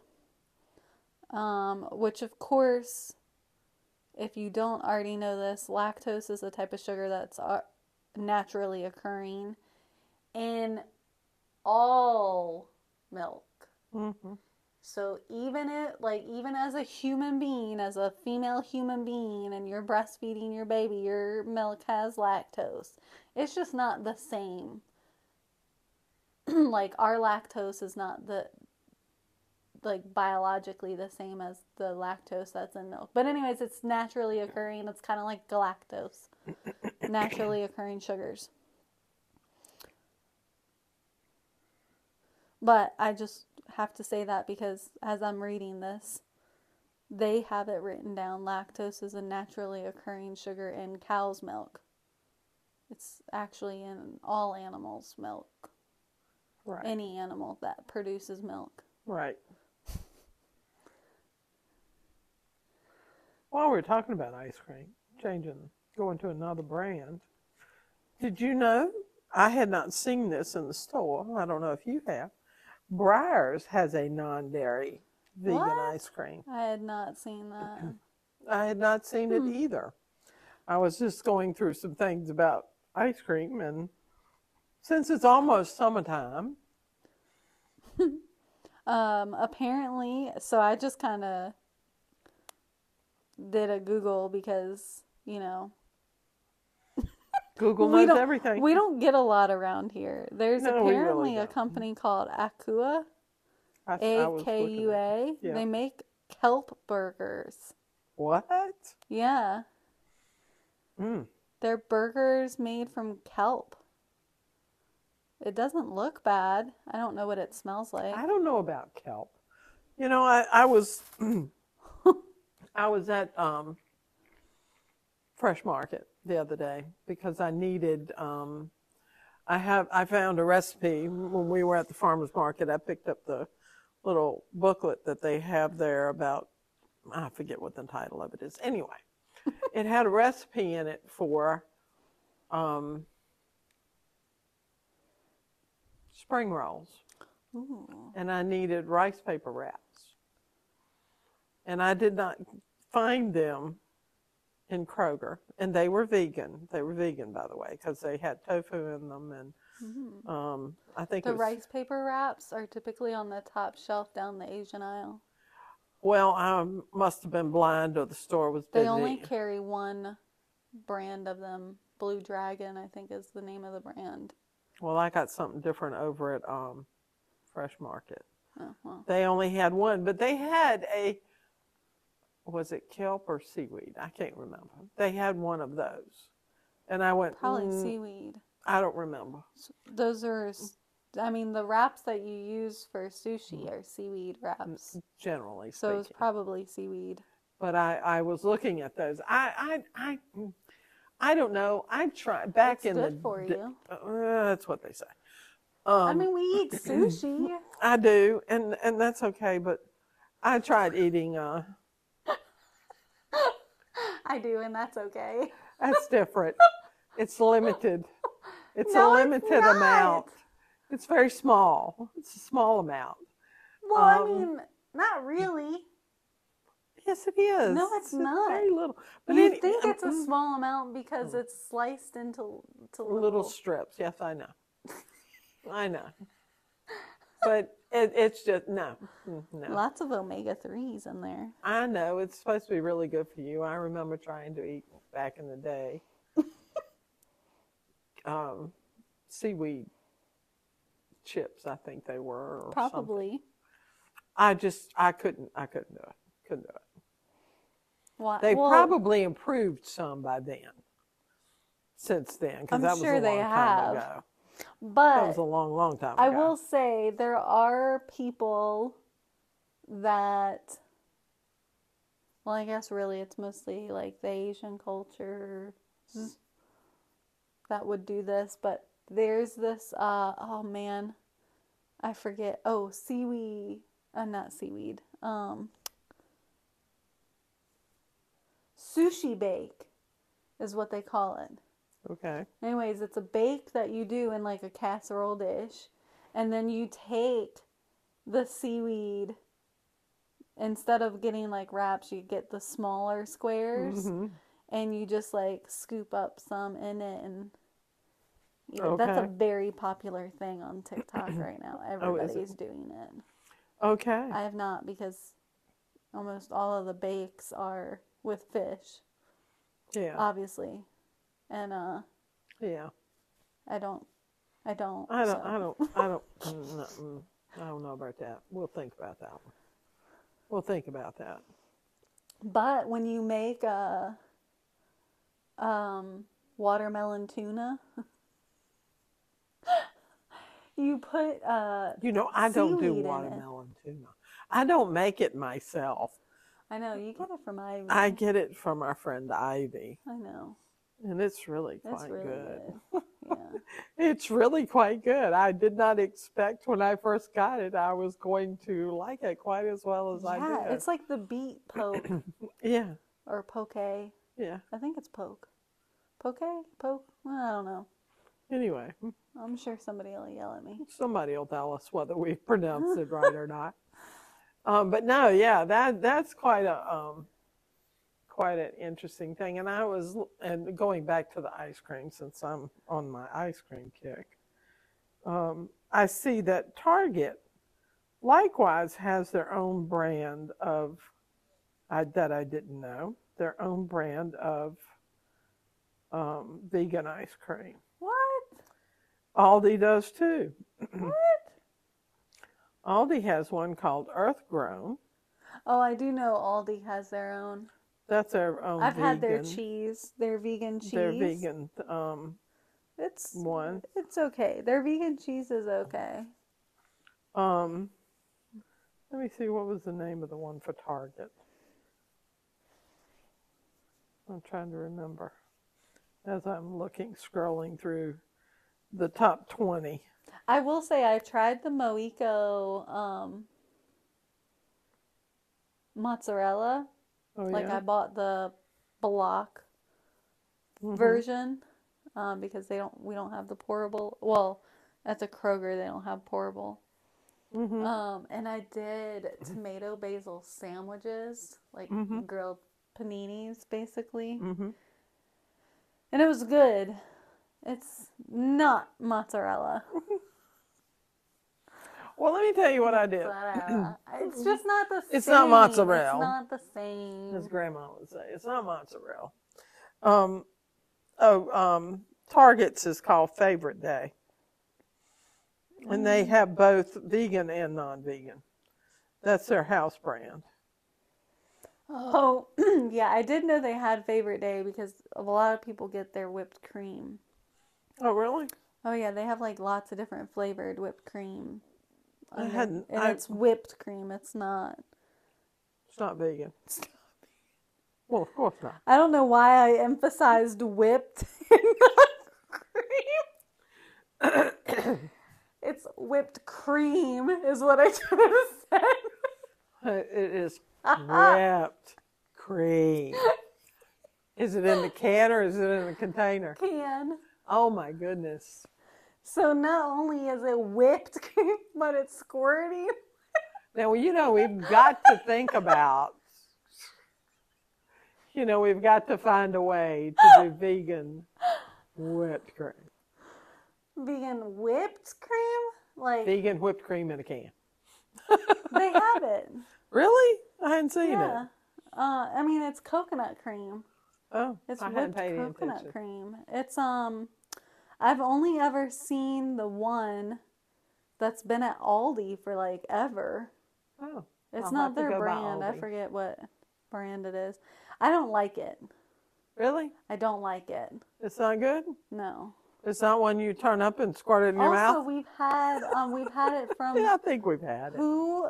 um, which, of course, if you don't already know this, lactose is a type of sugar that's uh, naturally occurring in all milk. hmm So even it like even as a human being, as a female human being and you're breastfeeding your baby, your milk has lactose. It's just not the same. like our lactose is not the like biologically the same as the lactose that's in milk. But anyways, it's naturally occurring. It's kind of like galactose. naturally occurring sugars. But I just have to say that because as I'm reading this, they have it written down lactose is a naturally occurring sugar in cow's milk. It's actually in all animals' milk, Right. any animal that produces milk. right. While we're talking about ice cream, changing, going to another brand, did you know? I had not seen this in the store. I don't know if you have. Breyers has a non-dairy vegan What? ice cream. I had not seen that. I had not seen it either. I was just going through some things about ice cream and Since it's almost summertime, Um, apparently, so I just kind of did a Google because, you know, Google we knows everything. we don't get a lot around here. There's No, we really apparently a company called Akua, A K U A. They make kelp burgers. What? Yeah, Mm. they're burgers made from kelp. It doesn't look bad. I don't know what it smells like. I don't know about kelp. You know, I, I was I was at um, Fresh Market the other day because I needed um, I have I found a recipe when we were at the farmers market. I picked up the little booklet that they have there about I forget what the title of it is. Anyway, it had a recipe in it for um, spring rolls Ooh. and I needed rice paper wraps. And I did not find them in Kroger, and they were vegan. They were vegan, by the way, because they had tofu in them, and Mhm. um, I think The was, rice paper wraps are typically on the top shelf down the Asian aisle. Well, I must have been blind, or the store was busy. They only carry one brand of them. Blue Dragon, I think, is the name of the brand. well, I got something different over at um, Fresh Market. Oh, well. They only had one, but they had a was it kelp or seaweed? I can't remember. They had one of those, and I went. Probably "Mm, seaweed. I don't remember. Those are, I mean, the wraps that you use for sushi are seaweed wraps. generally So it's speaking. probably seaweed. but I, I was looking at those. I, I, I, I don't know. I tried back It's in good the. for you. Uh, that's what they say. Um, I mean, we eat sushi. I do, and and that's okay. But I tried eating. Uh, I do, and that's okay. that's different. it's limited. It's No, a limited not. amount. It's very small. It's a small amount. Well, I Um, mean, not really. Yes, it is. No, it's not. Very little. But you any- think it's a mm, small amount because it's sliced into to little. little strips. Yes, I know. I know. But it, it's just no, Mm, no. Lots of omega threes in there. I know it's supposed to be really good for you. I remember trying to eat back in the day. um, seaweed chips, I think they were. Or something. Probably. I just I couldn't I couldn't do it. Couldn't do it. Why? They well, probably improved some by then. Since then, because that was a long they time have. ago. That But was a long, long time ago. I will say there are people that, well, I guess really it's mostly like the Asian culture that would do this, but there's this, uh, oh man, I forget. Oh, seaweed, uh, not seaweed, um, sushi bake is what they call it. Okay. Anyways, it's a bake that you do in like a casserole dish, and then you take the seaweed. Instead of getting like wraps, you get the smaller squares, Mhm. and you just like scoop up some in it, and you know, that's a very popular thing on TikTok right now. Oh, is it? Everybody's doing it. Okay. I have not because almost all of the bakes are with fish, yeah. obviously, and uh, yeah. I don't, I don't. I don't. so. I don't. I don't. mm, mm, I don't know about that. We'll think about that one. We'll think about that. But when you make a um, watermelon tuna, you put uh, You know, I don't do Seaweed in it. watermelon tuna. I don't make it myself. I know you get it from Ivy. I get it from our friend Ivy, I know and it's really it's quite really good. good. Yeah, It's really quite good. I did not expect when I first got it I was going to like it quite as well as I yeah. did. It's like the beet poke yeah, or poke. Yeah. I think it's poke. Poke, poke. Well, I don't know. Anyway, I'm sure somebody will yell at me. somebody will tell us whether we pronounced it right or not. Um, but no, yeah, that that's quite a um, quite an interesting thing. And I was and going back to the ice cream since I'm on my ice cream kick. um, I see that Target likewise has their own brand of I, that I didn't know their own brand of um, vegan ice cream. What? Aldi does too. What? Aldi has one called Earth Grown. Oh, I do know Aldi has their own. That's our own. I've had their vegan- cheese. Their vegan cheese. Their vegan um, It's one. it's okay. Their vegan cheese is okay. Um, let me see. What was the name of the one for Target? I'm trying to remember as I'm looking, scrolling through the top 20. I will say I tried the Miyoko um, mozzarella. Oh, Like yeah? I bought the block Mhm. version um, because they don't. We don't have the pourable. Well, at the Kroger they don't have pourable. Mhm. Um, and I did tomato basil sandwiches, like Mhm. grilled paninis, basically, Mhm. and it was good. It's not mozzarella. Well, let me tell you what I did. Mozzarella. it's just not the same. It's not mozzarella. It's not the same. As Grandma would say, it's not mozzarella. Um, oh, um, Target's is called Favorite Day, and they have both vegan and non-vegan. That's their house brand. Oh, yeah, I did know they had favorite day because a lot of people get their whipped cream. Oh, really? Oh yeah, they have like lots of different flavored whipped cream. I hadn't- and I- it's whipped cream. It's not. It's not vegan. Well, of course not. I don't know why I emphasized whipped and not cream. it's whipped cream, is what I should have said. Uh, It is whipped cream. Is it in the can or is it in the container? Can. Oh my goodness. So not only is it whipped cream, but it's squirty. Now, you know, we've got to think about, you know, we've got to find a way to do vegan whipped cream. Vegan whipped cream? Like Vegan whipped cream in a can. they have it. Really? I hadn't seen Yeah. it. Uh, I mean, it's coconut cream. Oh, It's I hadn't whipped coconut cream. It's um, I've only ever seen the one that's been at Aldi for like ever. Oh, It's I'll not their brand. I forget what brand it is. I don't like it. really? I don't like it. It's not good? No. It's not one you turn up and squirt it in your also, mouth? we've had um, we've had it from Yeah, I think we've had it. who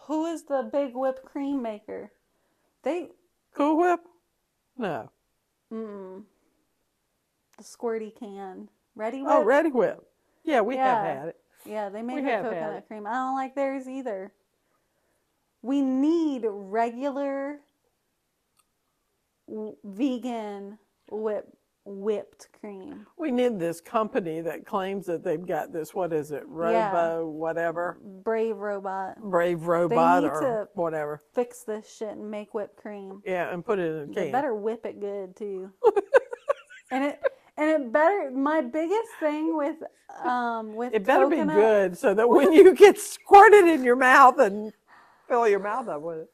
who is the big whipped cream maker? They Cool Whip? No. mm, the squirty can. Ready oh, whip? Oh, Ready Whip. Yeah, we Yeah. have had it. Yeah, they make We a have had coconut cream. I don't like theirs either. We need regular w- vegan whip whipped cream. We need this company that claims that they've got this, what is it, Robo, Yeah. whatever, Brave robot. Brave Robot need or to- whatever. Fix this shit and make whipped cream. Yeah, and put it in a They can. better whip it good too. and it and it better my biggest thing with um with It better coconut, be good so that when you get squirted in your mouth and fill your mouth up with it.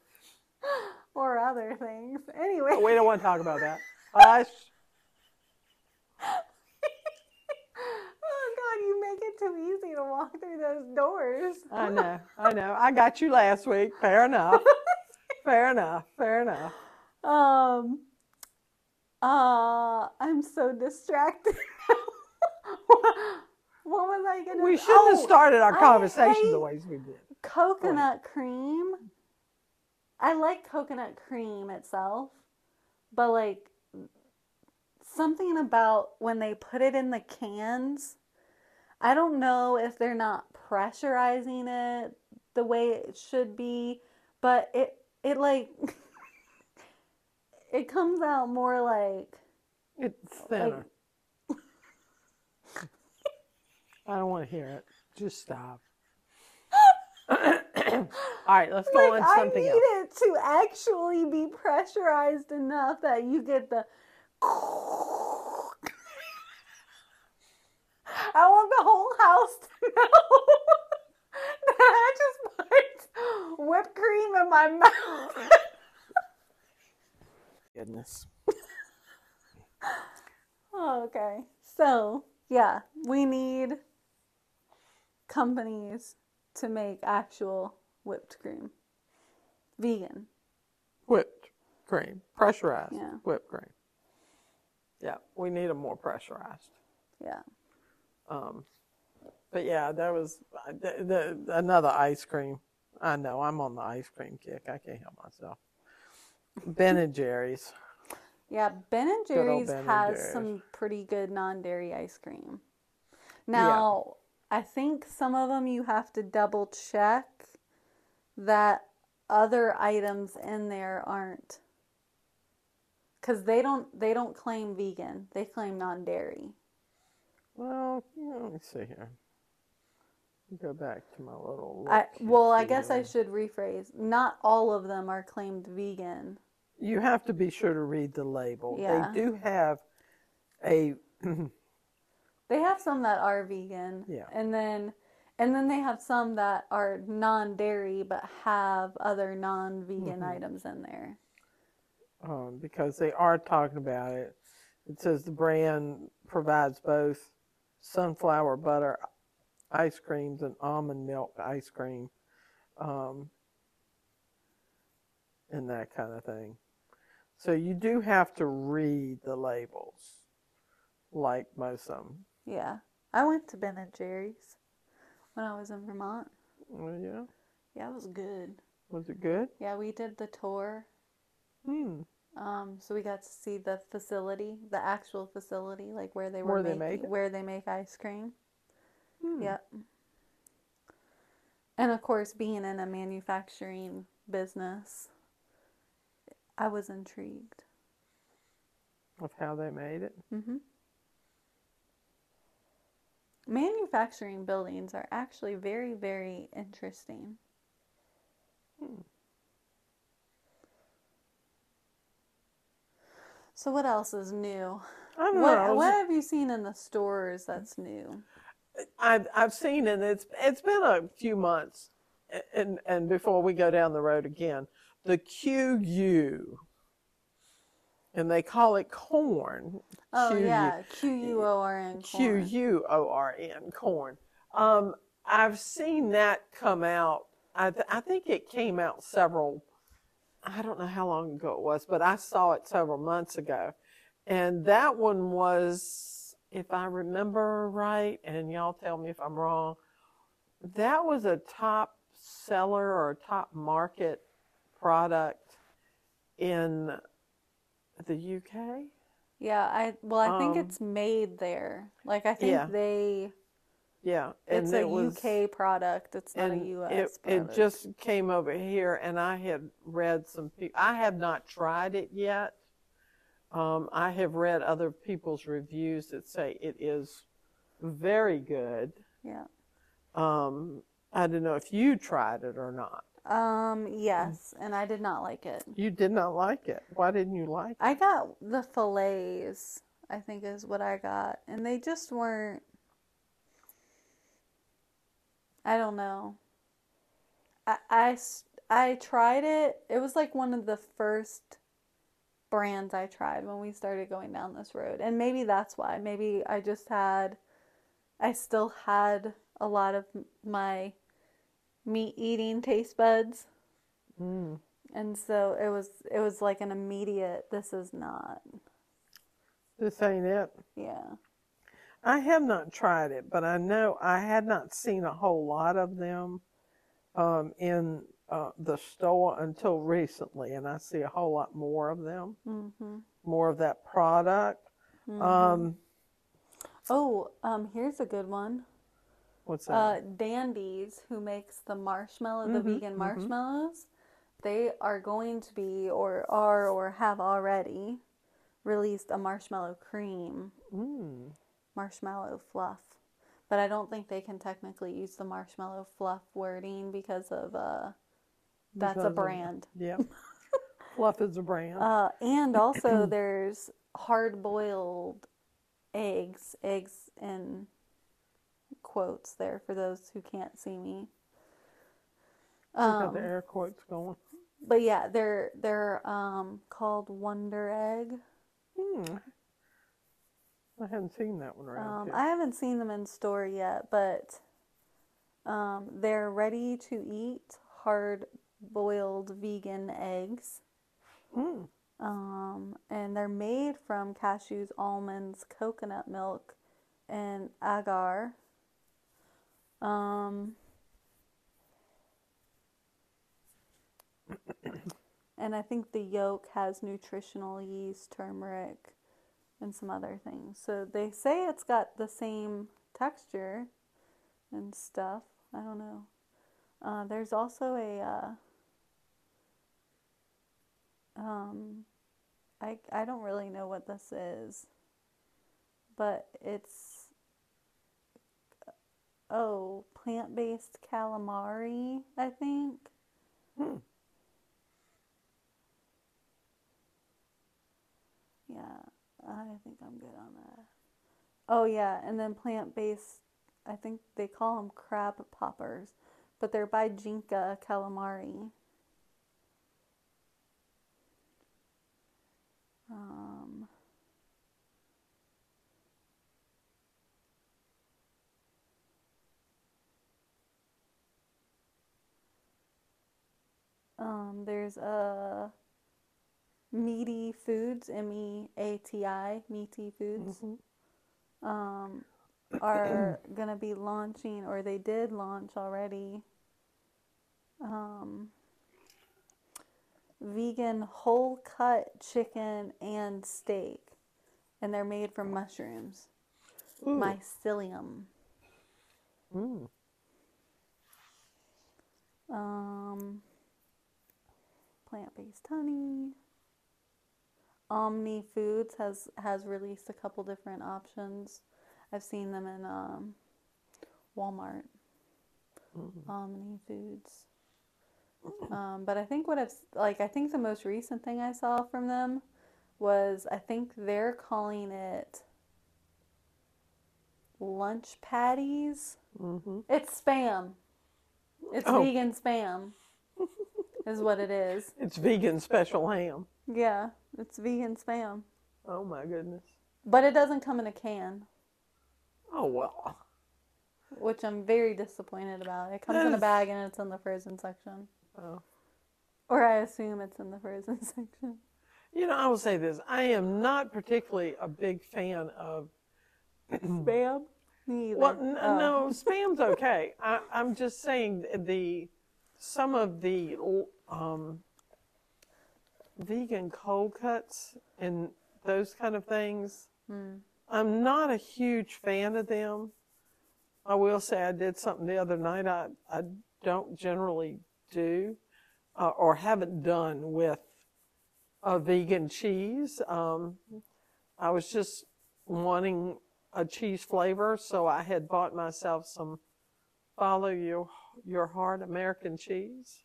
or other things. Anyway. But we don't want to talk about that. Hush. oh God, you make it too easy to walk through those doors. I know, I know. I got you last week. Fair enough. Fair enough. Fair enough. Um. Uh, I'm so distracted. what was I gonna? We shouldn't have Oh, started our I conversation the ways we did. coconut cream. I like coconut cream itself, but like something about when they put it in the cans, I don't know if they're not pressurizing it the way it should be, but it it like It comes out more like it's thinner. Like... I don't want to hear it. Just stop. All right, let's go like, on something I need else. it to actually be pressurized enough that you get the. I want the whole house to know that I just put whipped cream in my mouth. Goodness. Oh, okay. So, yeah, we need companies to make actual whipped cream. Vegan. Whipped cream, pressurized Yeah. whipped cream. Yeah, we need them more pressurized. Yeah. Um, but yeah, that was uh, the, the another ice cream. I know I'm on the ice cream kick. I can't help myself. Ben and Jerry's. Yeah, Ben and Jerry's Ben and has Jerry's. some pretty good non-dairy ice cream. Now, I think some of them you have to double check that other items in there aren't cuz they don't they don't claim vegan. They claim non-dairy. Well, yeah, let me see here. Go back to my little. I well, I guess I should rephrase. Not all of them are claimed vegan. You have to be sure to read the label. Yeah. They do have a They have some that are vegan. Yeah. And then and then they have some that are non-dairy but have other non-vegan Mm-hmm. items in there. um, because they are talking about it. It says the brand provides both sunflower butter ice creams and almond milk ice cream, um, and that kind of thing. So you do have to read the labels, like most of them. Yeah. I went to Ben and Jerry's when I was in Vermont. Oh, yeah, Yeah, it was good. was it good? Yeah, we did the tour. Hmm. Um, so we got to see the facility, the actual facility, like where they were Where they making, make it? where they make ice cream. Hmm. Yep. And of course, being in a manufacturing business, I was intrigued. Of how they made it. hmm Manufacturing buildings are actually very, very interesting. Hmm. So, what else is new? I don't know. What, what have you seen in the stores that's new? I've I've seen it. It's it's been a few months, and and before we go down the road again, the QU, and they call it Quorn. Oh, QU. yeah. Q U O R N. Q U O R N Quorn. Um, I've seen that come out. I th- I think it came out several. I don't know how long ago it was, but I saw it several months ago, and that one was, if I remember right, and y'all tell me if I'm wrong. That was a top seller or top market product in the UK. Yeah, I well, I think Um, it's made there. Like I think yeah. they Yeah, it's a it was, UK product. It's not and a US it, product. it just came over here and i had read some people i have not tried it yet um, i have read other people's reviews that say it is very good yeah. um, i don't know if you tried it or not Um. Yes, and I did not like it. you did not like it why didn't you like it I got the fillets. I think is what I got, and they just weren't. I don't know. I I I tried it. It was like one of the first brands I tried when we started going down this road. And maybe that's why. Maybe I just had, I still had a lot of my meat eating taste buds. mm. And so it was, it was like an immediate, this is not. this ain't it Yeah. i have not tried it but i know i had not seen a whole lot of them um, in uh, the store until recently and i see a whole lot more of them Mm-hmm. more of that product. Um, Oh, um, here's a good one. What's that? Uh, Dandies, who makes the marshmallow, the vegan marshmallows, they are going to be, or are, or have already released a marshmallow cream, mm. marshmallow fluff. But I don't think they can technically use the marshmallow fluff wording because of uh, that's Because a of- brand. Yep. Fluff is a brand. Uh, and also there's hard boiled eggs, eggs in quotes there for those who can't see me. got the air quotes going. But yeah, they're they're um called WunderEgg. Hmm. I haven't seen that one around Um, here. I haven't seen them in store yet, but um, they're ready to eat hard boiled vegan eggs. Mm. Um, and they're made from cashews, almonds, coconut milk, and agar. Um, and I think the yolk has nutritional yeast, turmeric, and some other things. So they say it's got the same texture and stuff. I don't know. Uh, there's also a uh, um, I I don't really know what this is, but it's oh plant-based calamari. I think. Hmm. Yeah, I think I'm good on that. Oh yeah, and then plant-based. I think they call them crab poppers, but they're by Jinka Calamari. Um, um, there's a Meati Foods, M E A T I, Meati Foods, Mhm. um, are gonna be launching, or they did launch already, um, vegan whole cut chicken and steak, and they're made from mushrooms, Ooh. mycelium. Mm. Um, plant-based honey. Omni Foods has has released a couple different options. I've seen them in um, Walmart. Mhm. Omni Foods. Um, but I think what I've like I think the most recent thing I saw from them was I think they're calling it lunch patties. Mhm. It's spam. It's Oh. vegan spam. Is what it is. It's vegan special ham. Yeah, it's vegan spam. Oh my goodness. But it doesn't come in a can, Oh well. which I'm very disappointed about. It comes in a bag and it's in the frozen section. Oh. Or I assume it's in the frozen section. You know, I will say this: I am not particularly a big fan of Spam? Me either. Well, n- Oh. no, spam's okay. I, I'm just saying the some of the um, vegan cold cuts and those kind of things. Hmm. I'm not a huge fan of them. I will say I did something the other night I, I don't generally do uh, or haven't done with a vegan cheese. Um, I was just wanting a cheese flavor, so I had bought myself some Follow Your Your Heart American cheese.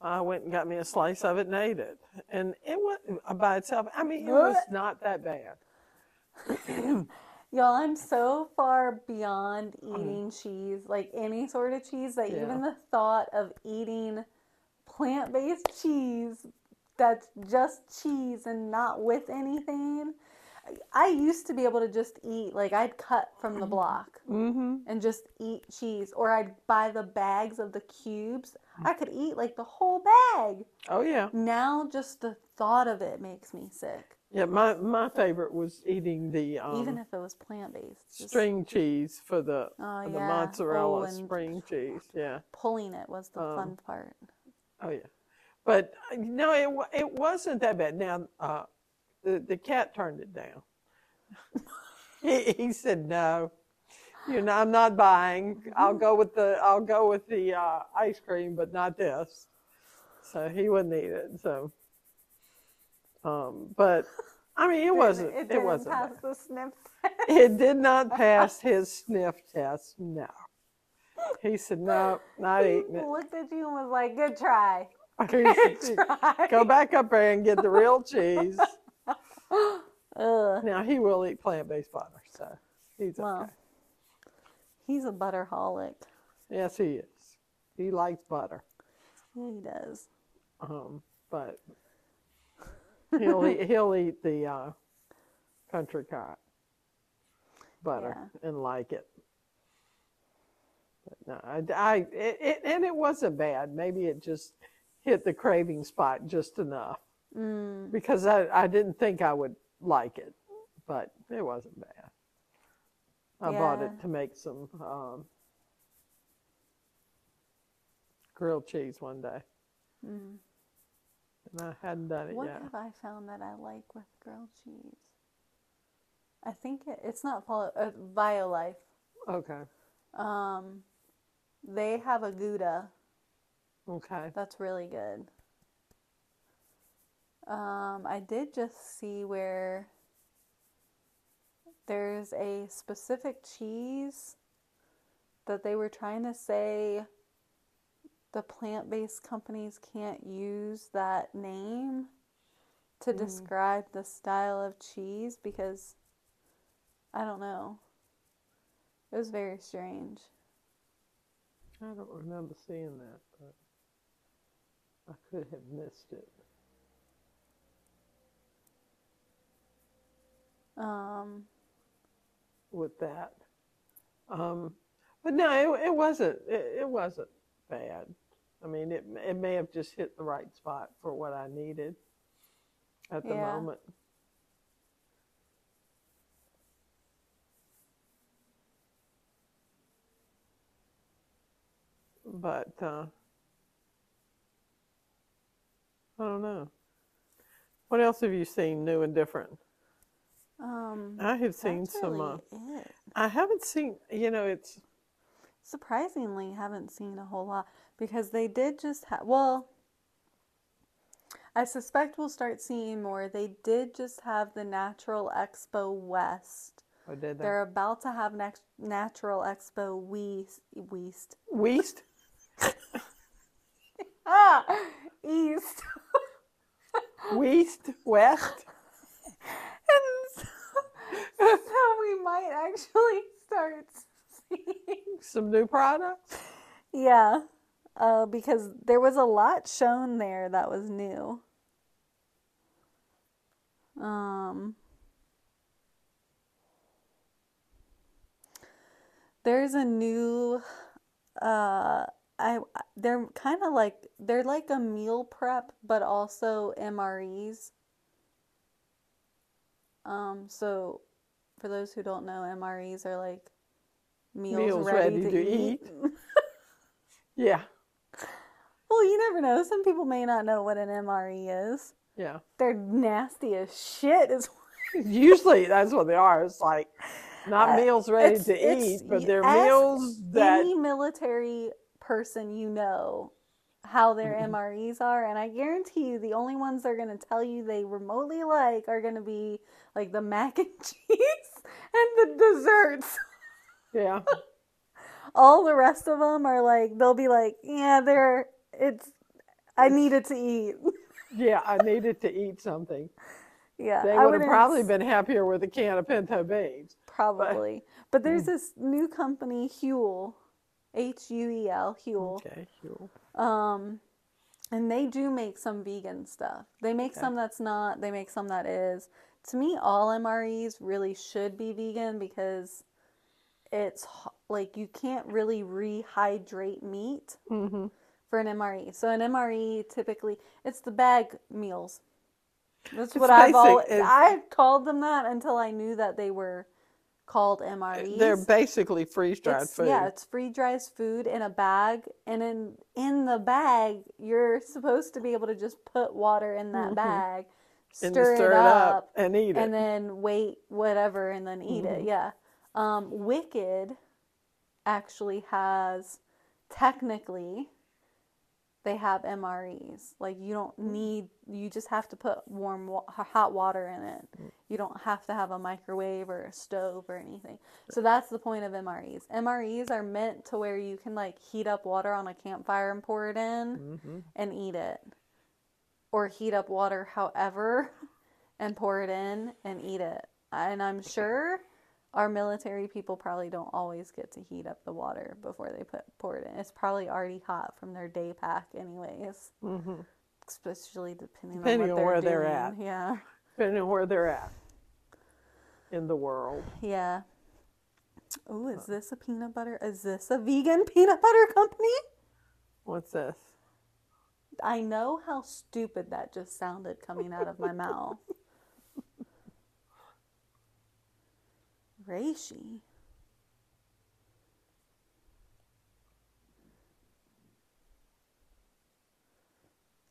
I went and got me a slice of it and ate it, and it was by itself. I mean, it was not that bad. Y'all, I'm so far beyond eating cheese, like any sort of cheese, that Mm. Yeah. even the thought of eating plant based cheese that's just cheese and not with anything. I used to be able to just eat, like, I'd cut from the block Mm-hmm. and just eat cheese, or I'd buy the bags of the cubes. I could eat, like, the whole bag. Oh yeah, Now, just the thought of it makes me sick, yeah. My my favorite was eating the um, even if it was plant based. string cheese for the Oh, for the mozzarella Oh, spring cheese. Yeah. pulling it was the Um, fun part. Oh yeah, but uh, no, it it wasn't that bad. Now, uh, the the cat turned it down. he, he said no. You know, I'm not buying. I'll go with the I'll go with the uh, ice cream, but not this. So he wouldn't eat it. So, um, but I mean, it wasn't. It, didn't wasn't. pass bad. the sniff. test. It did not pass his sniff test. No. He said no, not he eating it. looked at you and was like, "Good try, good said, try." Go back up there and get the real cheese. Now he will eat plant-based butter, so he's okay. Well. He's a butterholic. Yes, he is. He likes butter. Yeah, he does. Um, but he'll eat, he'll eat the uh, Country Crock butter and like it. But no, I, I it, it, and it wasn't bad. Maybe it just hit the craving spot just enough Mm, because I, I didn't think I would like it, but it wasn't bad. I bought it to make some um, grilled cheese one day, mm. and I hadn't done it What yet. What have I found that I like with grilled cheese? I think it, it's not follow uh, Violife. Okay, Um, they have a Gouda okay. that's really good. Um, I did just see where there's a specific cheese that they were trying to say the plant-based companies can't use that name to Mm. describe the style of cheese because I don't know. It was very strange. I don't remember seeing that, but I could have missed it. Um, with that. Um, but no, it, it wasn't. It, it wasn't bad. I mean, it it may have just hit the right spot for what I needed at the Yeah. moment. But uh, I don't know. What else have you seen new and different? Um, I have seen some. Uh, it. I haven't seen. You know, it's surprisingly haven't seen a whole lot because they did just have well I suspect we'll start seeing more. They did just have the Natural Expo West. I did that. They're about to have next Natural Expo West. West. West. Ah, East. West, West. So we might actually start seeing Some new products. Yeah, uh, because there was a lot shown there that was new. Um, there's a new, uh, I they're kind of like they're like a meal prep, but also MREs. Um, so for those who don't know, MREs are like meals, Meals ready, ready to, to eat. Yeah, Well, you never know. Some people may not know what an MRE is. yeah. They're nasty as shit. Is Usually that's what they are. It's like not Uh, meals ready to eat, but they're meals that any military person you know how their Mm-hmm. MREs are, and I guarantee you, the only ones they're gonna tell you they remotely like are gonna be like the mac and cheese and the desserts. yeah. All the rest of them are like they'll be like, yeah, they're it's. I needed to eat. Yeah, I needed to eat something. Yeah, They would have probably been happier with a can of pinto beans. Probably. But Mm. there's this new company, Huel, H U E L, Huel. Okay, cool. Um, and they do make some vegan stuff. They make Okay. some that's not, they make some that is. To me, all MREs really should be vegan because it's like you can't really rehydrate meat Mm-hmm. for an MRE. So an MRE typically it's the bag meals. That's It's what I've always I've called them that until I knew that they were called MREs. They're basically freeze dried food. Yeah, it's free dried food in a bag, and in in the bag, you're supposed to be able to just put water in that bag, Mm-hmm. and stir, stir it up, and eat it. and then wait whatever, and then eat it. Mhm. Yeah. Um, Wicked actually has technically they have MREs. Like you don't Mm. need you just have to put warm hot water in it. Mm. You don't have to have a microwave or a stove or anything. So that's the point of MREs. MREs are meant to where you can like heat up water on a campfire and pour it in mm-hmm. and eat it. Or heat up water however and pour it in and eat it. And I'm sure our military people probably don't always get to heat up the water before they put pour it in. It's probably already hot from their day pack, anyways. hmm Especially depending, Depending on on what where they're they're at. Yeah, Depending on where they're at in the world. yeah. Oh, is this a peanut butter? Is this a vegan peanut butter company? What's this? I know how stupid that just sounded coming out of my mouth. Reishi.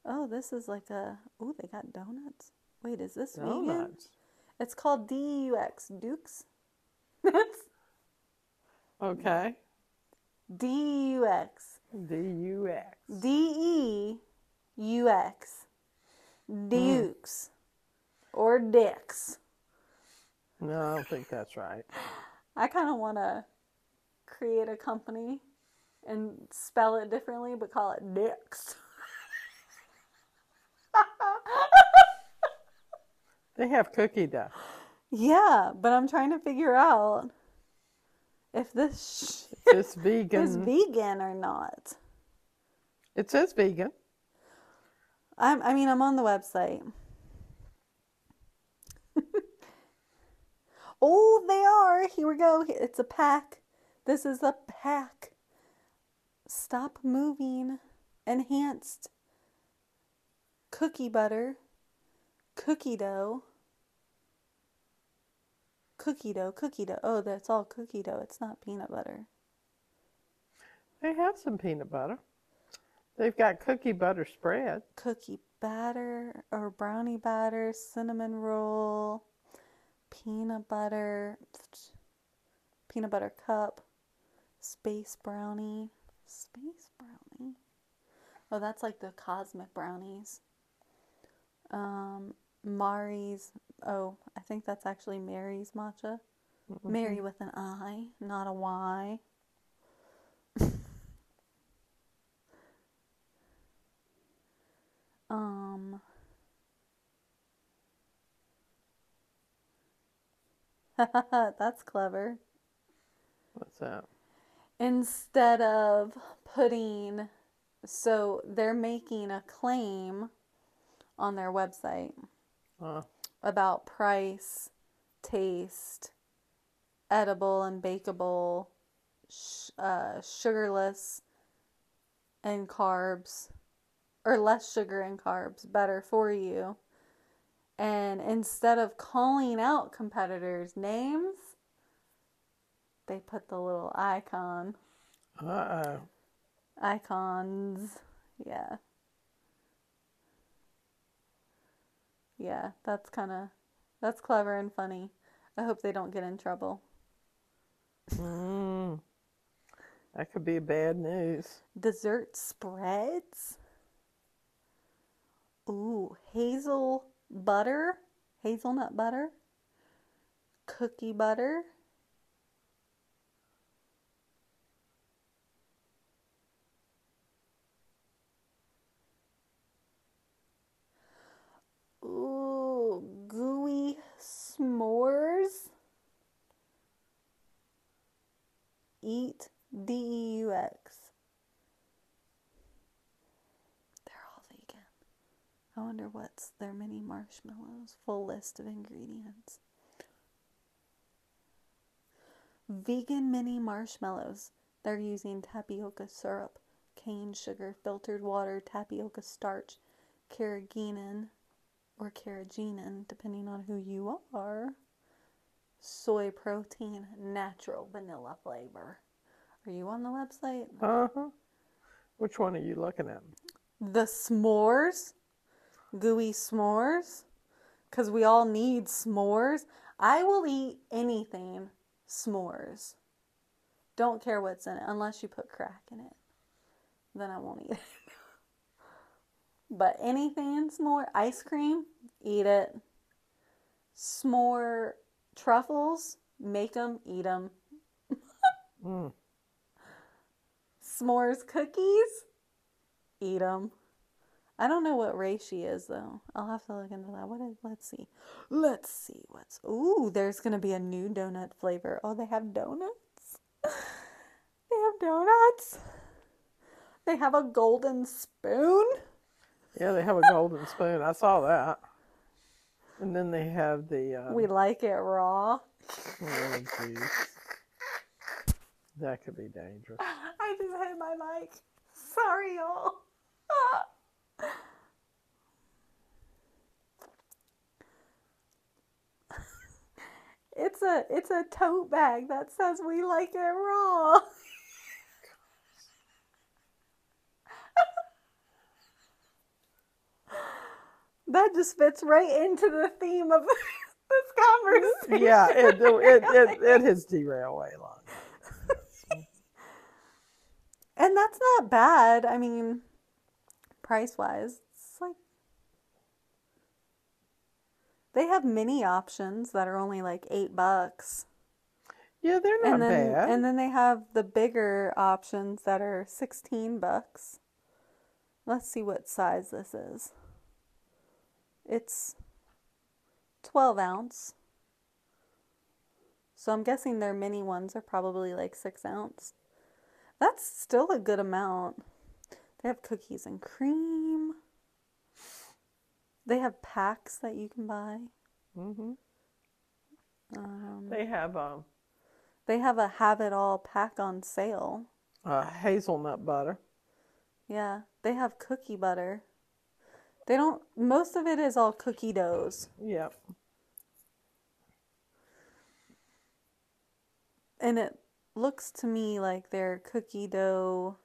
Oh, this is like a. Oh, they got donuts. Wait, is this vegan? Donuts. It's called DUX. Dukes? Okay. DUX. D U X. D E U X. Hmm. Dukes. Or Dicks. No, I don't think that's right. I kind of want to create a company and spell it differently, but call it Dicks. They have cookie dough. yeah, but I'm trying to figure out if this It's sh- vegan. is vegan or not. it says vegan. I'm, I mean, I'm on the website. Oh, they are. Here we go. It's a pack. This is a pack. Stop moving. Enhanced cookie butter, cookie dough, cookie dough, cookie dough. Oh, that's all cookie dough. It's not peanut butter. They have some peanut butter. They've got cookie butter spread. cookie batter or brownie batter, cinnamon roll, peanut butter, peanut butter cup, space brownie, space brownie. Oh, that's like the cosmic brownies. Um, Mari's. Oh, I think that's actually Mary's matcha. Mary with an I, not a Y. Um. That's clever. What's that? Instead of putting, so they're making a claim on their website Uh, about price, taste, edible and bakeable, sh- uh, sugarless, and carbs, or less sugar and carbs, better for you. And instead of calling out competitors' names, they put the little icon, uh-oh. icons. Yeah. Yeah, that's kind of that's clever and funny. I hope they don't get in trouble. Mm. That could be bad news. Dessert spreads. Ooh, hazel butter, hazelnut butter, cookie butter. Ooh, gooey s'mores. Eat D E U X. They're all vegan. I wonder what's their mini marshmallows. Full list of ingredients. Vegan mini marshmallows. They're using tapioca syrup, cane sugar, filtered water, tapioca starch, carrageenan or carrageenan, depending on who you are. Soy protein, natural vanilla flavor. Are you on the website? Uh-huh. Which one are you looking at? The s'mores, gooey s'mores, because we all need s'mores. I will eat anything s'mores. Don't care what's in it, unless you put crack in it. Then I won't eat it. but anything s'more, ice cream, eat it. S'more truffles, make them, eat them. Mm. S'mores cookies, eat them. I don't know what race she is though. I'll have to look into that. What is, let's see. Let's see what's Ooh, there's going to be a new donut flavor. Oh, they have donuts. they have donuts. They have a golden spoon. Yeah, they have a golden spoon. I saw that. And then they have the. Uh, We like it raw. oh, geez. That could be dangerous. I just hit my mic. Sorry, y'all. It's a it's a tote bag that says we like it raw. that just fits right into the theme of this conversation. Yeah, it, it, it, it has derailed way long. And that's not bad. I mean, price wise, it's like they have mini options that are only like eight bucks. Yeah, they're not and then bad. and then they have the bigger options that are 16 bucks. Let's see what size this is. It's 12 ounce. So I'm guessing their mini ones are probably like 6 ounce. That's still a good amount. They have cookies and cream. They have packs that you can buy. hmm Um, They have um, they have a have it all pack on sale. uh, hazelnut butter. Yeah, they have cookie butter. They don't, most of it is all cookie doughs. Yep. And it looks to me like they're cookie dough.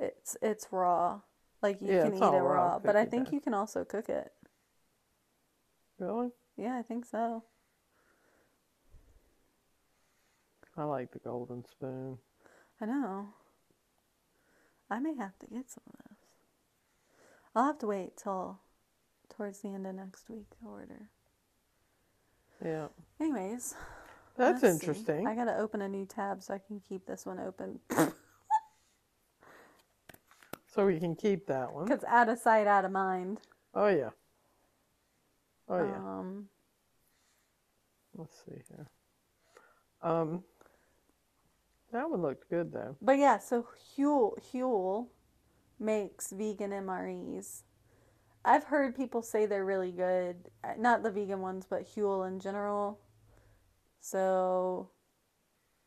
It's it's raw. Like you Yeah, can eat it raw raw, but I think you can also cook it. Really? Yeah, I think so. I like the golden spoon. I know. I may have to get some of those. I'll have to wait till towards the end of next week to order. Yeah. Anyways, That's let's see. interesting. I gotta open a new tab so I can keep this one open. So we can keep that one. Because out of sight, out of mind. Oh yeah. Oh yeah. Um, Let's see here. Um, that one looked good though. but yeah, so Huel, Huel makes vegan MREs. I've heard people say they're really good. Uh, Not the vegan ones, but Huel in general. So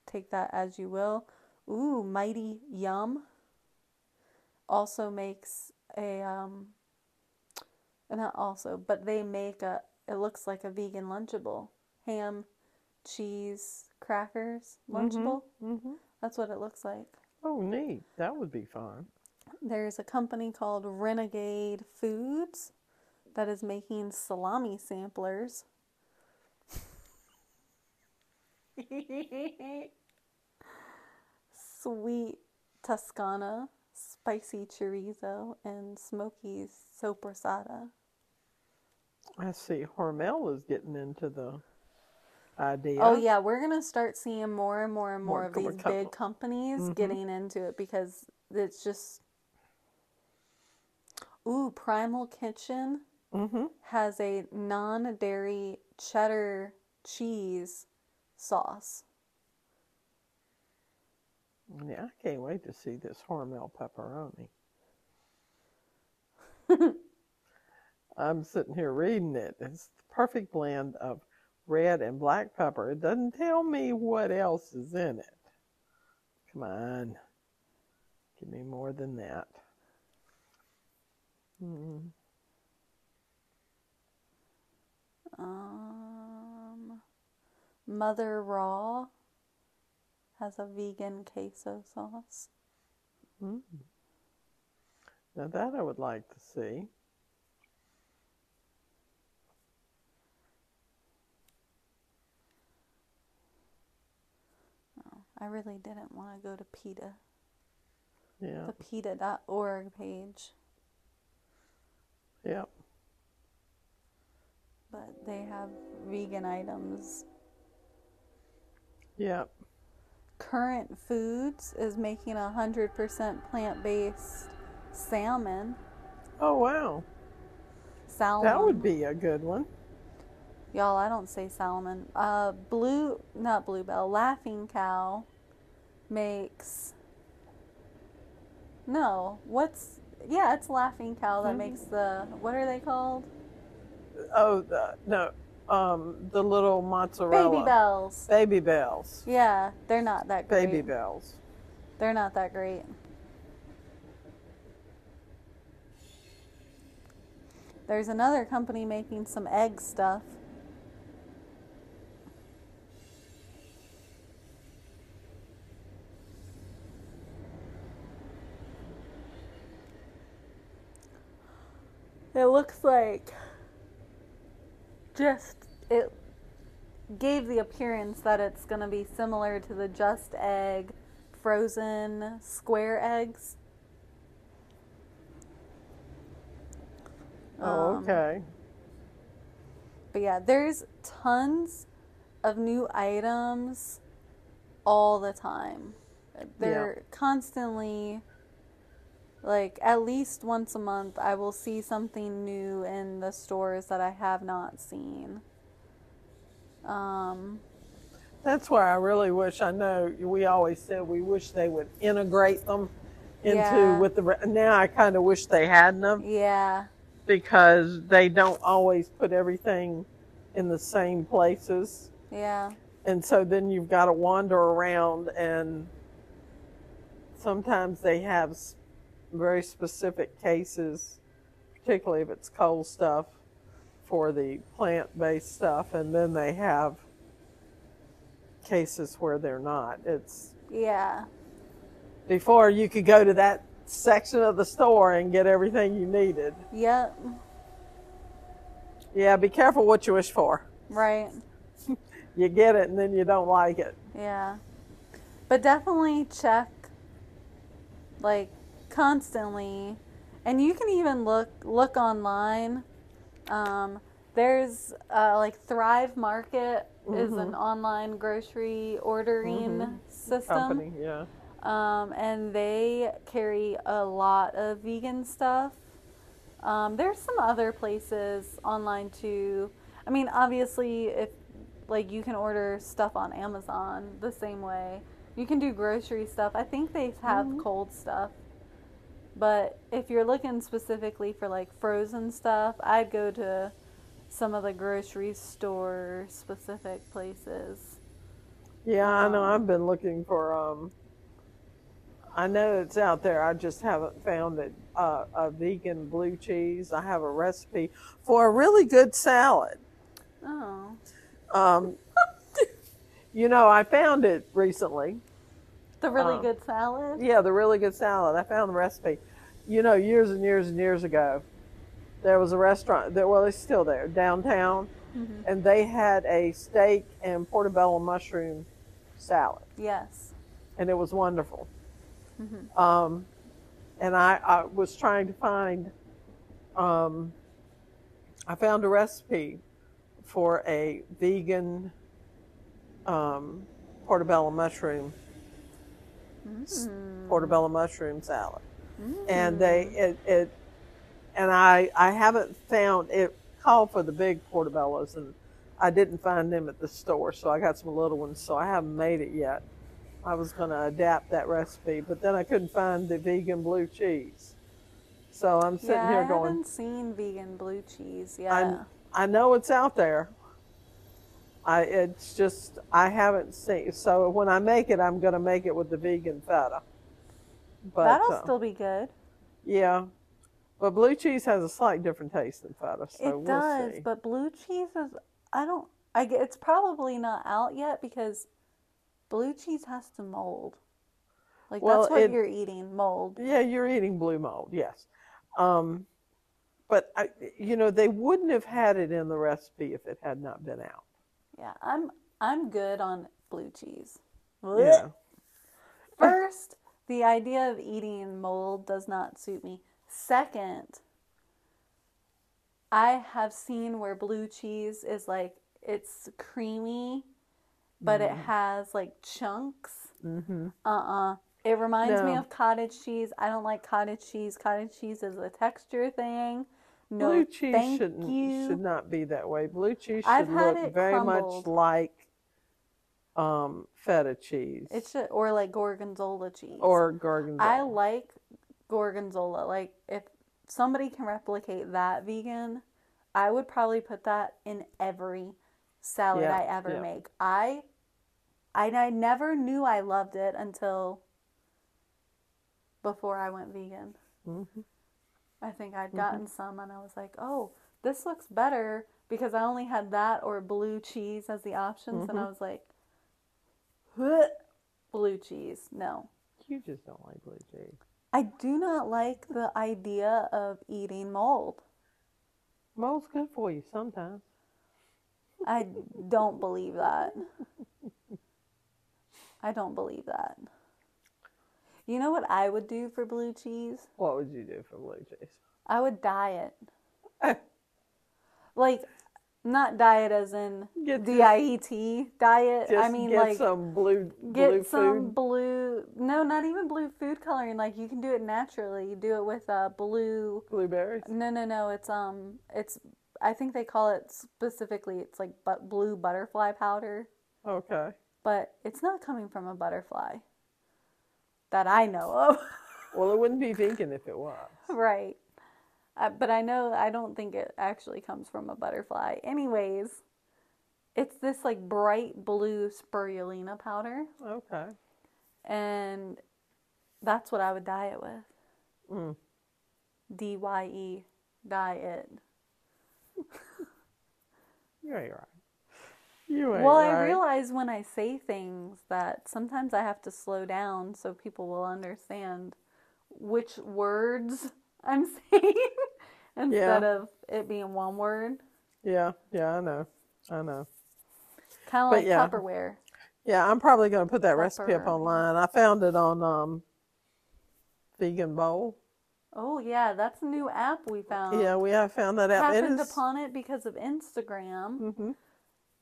take that as you will. Ooh, Mighty Yum also makes a um not also, but they make a it looks like a vegan lunchable. Ham, cheese, crackers, lunchable. hmm That's what it looks like. Oh, neat. That would be fun. There's a company called Renegade Foods that is making salami samplers. Sweet Toscana, spicy chorizo, and smoky sopressata. I see. Hormel is getting into the idea. Oh yeah, we're gonna start seeing more and more and more, More of these co- big companies Mhm. getting into it because it's just. Ooh, Primal Kitchen Mm-hmm. has a non-dairy cheddar cheese sauce. Yeah, I can't wait to see this Hormel pepperoni. I'm sitting here reading it. It's the perfect blend of red and black pepper. It doesn't tell me what else is in it. Come on. Give me more than that. Mm. Um, Mother Raw has a vegan queso sauce. Mm. Now that I would like to see. Oh, I really didn't want to go to PETA, Yeah, the PETA.org page, Yep. but they have vegan items. Yeah. Current Foods is making a hundred percent plant based salmon. Oh wow, Salmon. that would be a good one. Y'all, I don't say salmon. Uh, blue, not bluebell. Laughing Cow makes. No, what's yeah? It's Laughing Cow that Mhm. makes the what are they called? Oh the, no, um, the little mozzarella. Babybels. Baby bells. Yeah, they're not that great. Babybels. They're not that great. There's another company making some egg stuff. It looks like just it gave the appearance that it's going to be similar to the Just Egg frozen square eggs. Oh, Um, okay. But yeah, there's tons of new items all the time. They're constantly like at least once a month I will see something new in the stores that I have not seen. Um That's why I really wish. I know we always said we wish they would integrate them into Yeah. with the. Now I kind of wish they hadn't them yeah. because they don't always put everything in the same places, Yeah. and so then you've got to wander around and sometimes they have very specific cases, particularly if it's cold stuff for the plant-based stuff, and then they have cases where they're not. It's Yeah. before you could go to that section of the store and get everything you needed. Yep. Yeah, be careful what you wish for. Right. You get it and then you don't like it. Yeah. But definitely check like constantly and you can even look look online. Um, there's uh, like Thrive Market is an online grocery ordering system. Company, yeah. Um, and they carry a lot of vegan stuff. Um, there's some other places online too. I mean, obviously, if like you can order stuff on Amazon the same way, you can do grocery stuff. I think they have cold stuff. But if you're looking specifically for like frozen stuff, I'd go to some of the grocery store specific places. Yeah, I know. Um, I've been looking for. Um, I know it's out there. I just haven't found it. Uh, a vegan blue cheese. I have a recipe for a really good salad. Oh. Um, you know, I found it recently. The really Um, good salad? Yeah, the really good salad. I found the recipe. You know, years and years and years ago, there was a restaurant that well, it's still there downtown, Mhm. and they had a steak and portobello mushroom salad, Yes. and it was wonderful. Mhm. Um, and I, I was trying to find. Um, I found a recipe for a vegan um, portobello mushroom Mm. portobello mushroom salad. and they it, it and I I haven't found it called for the big portobellos and I didn't find them at the store so I got some little ones so I haven't made it yet. I was going to adapt that recipe but then I couldn't find the vegan blue cheese. So I'm sitting yeah, here I going haven't seen vegan blue cheese. I Yeah. I know it's out there. I it's just I haven't seen so when I make it I'm going to make it with the vegan feta. But That'll uh, still be good. Yeah, but blue cheese has a slight different taste than feta, so it we'll does, see. but blue cheese is. I don't. I get. It's probably not out yet because blue cheese has to mold. Like Well, that's what it- you're eating, mold. yeah, you're eating blue mold, yes. Um, but I, you know, they wouldn't have had it in the recipe if it had not been out. Yeah, I'm. I'm good on blue cheese. Yeah, First, the idea of eating mold does not suit me. Second, I have seen where blue cheese is like it's creamy, but it has like chunks. Mm-hmm. Uh-uh. It reminds me of cottage cheese. I don't like cottage cheese. Cottage cheese is a texture thing. No, Blue cheese you. should not be that way. Blue cheese should I've had look very crumbled. much like um, feta cheese It should, or like gorgonzola cheese. or gorgonzola. I like gorgonzola. Like if somebody can replicate that vegan, I would probably put that in every salad Yeah, I ever yeah. make. I I I never knew I loved it until before I went vegan. Mhm. I think Mm-hmm. I'd gotten some and I was like, "Oh, this looks better" because I only had that or blue cheese as the options and I was like, "Huh, blue cheese. No. You just don't like blue cheese. I do not like the idea of eating mold. Mold's good for you sometimes. I don't believe that. I don't believe that. You know what I would do for blue cheese? What would you do for blue cheese? I would dye it. Like, not diet as in Get D I E T diet. I mean, get like, some blue get blue some food. blue. No, not even blue food coloring. Like, you can do it naturally. You do it with uh, blue. Blueberries. No, no, no. It's um, it's. I think they call it specifically. It's like but blue butterfly powder, Okay. but it's not coming from a butterfly that I know of. Well, it wouldn't be vegan if it was. right. Uh, but I know I don't think it actually comes from a butterfly. Anyways, it's this like bright blue spirulina powder, Okay. and that's what I would dye it with. Mm. D Y E, dye it. yeah, you're right. You ain't Well, right. I realize when I say things that sometimes I have to slow down so people will understand which words I'm saying instead of it being one word. Yeah, yeah, I know. I know. Kind of like yeah. Tupperware. Yeah, I'm probably going to put that recipe up online. I found it on um, Vegan Bowl. Oh yeah, that's a new app we found. Yeah, we have found that app. It Happened is- upon it because of Instagram. Mhm.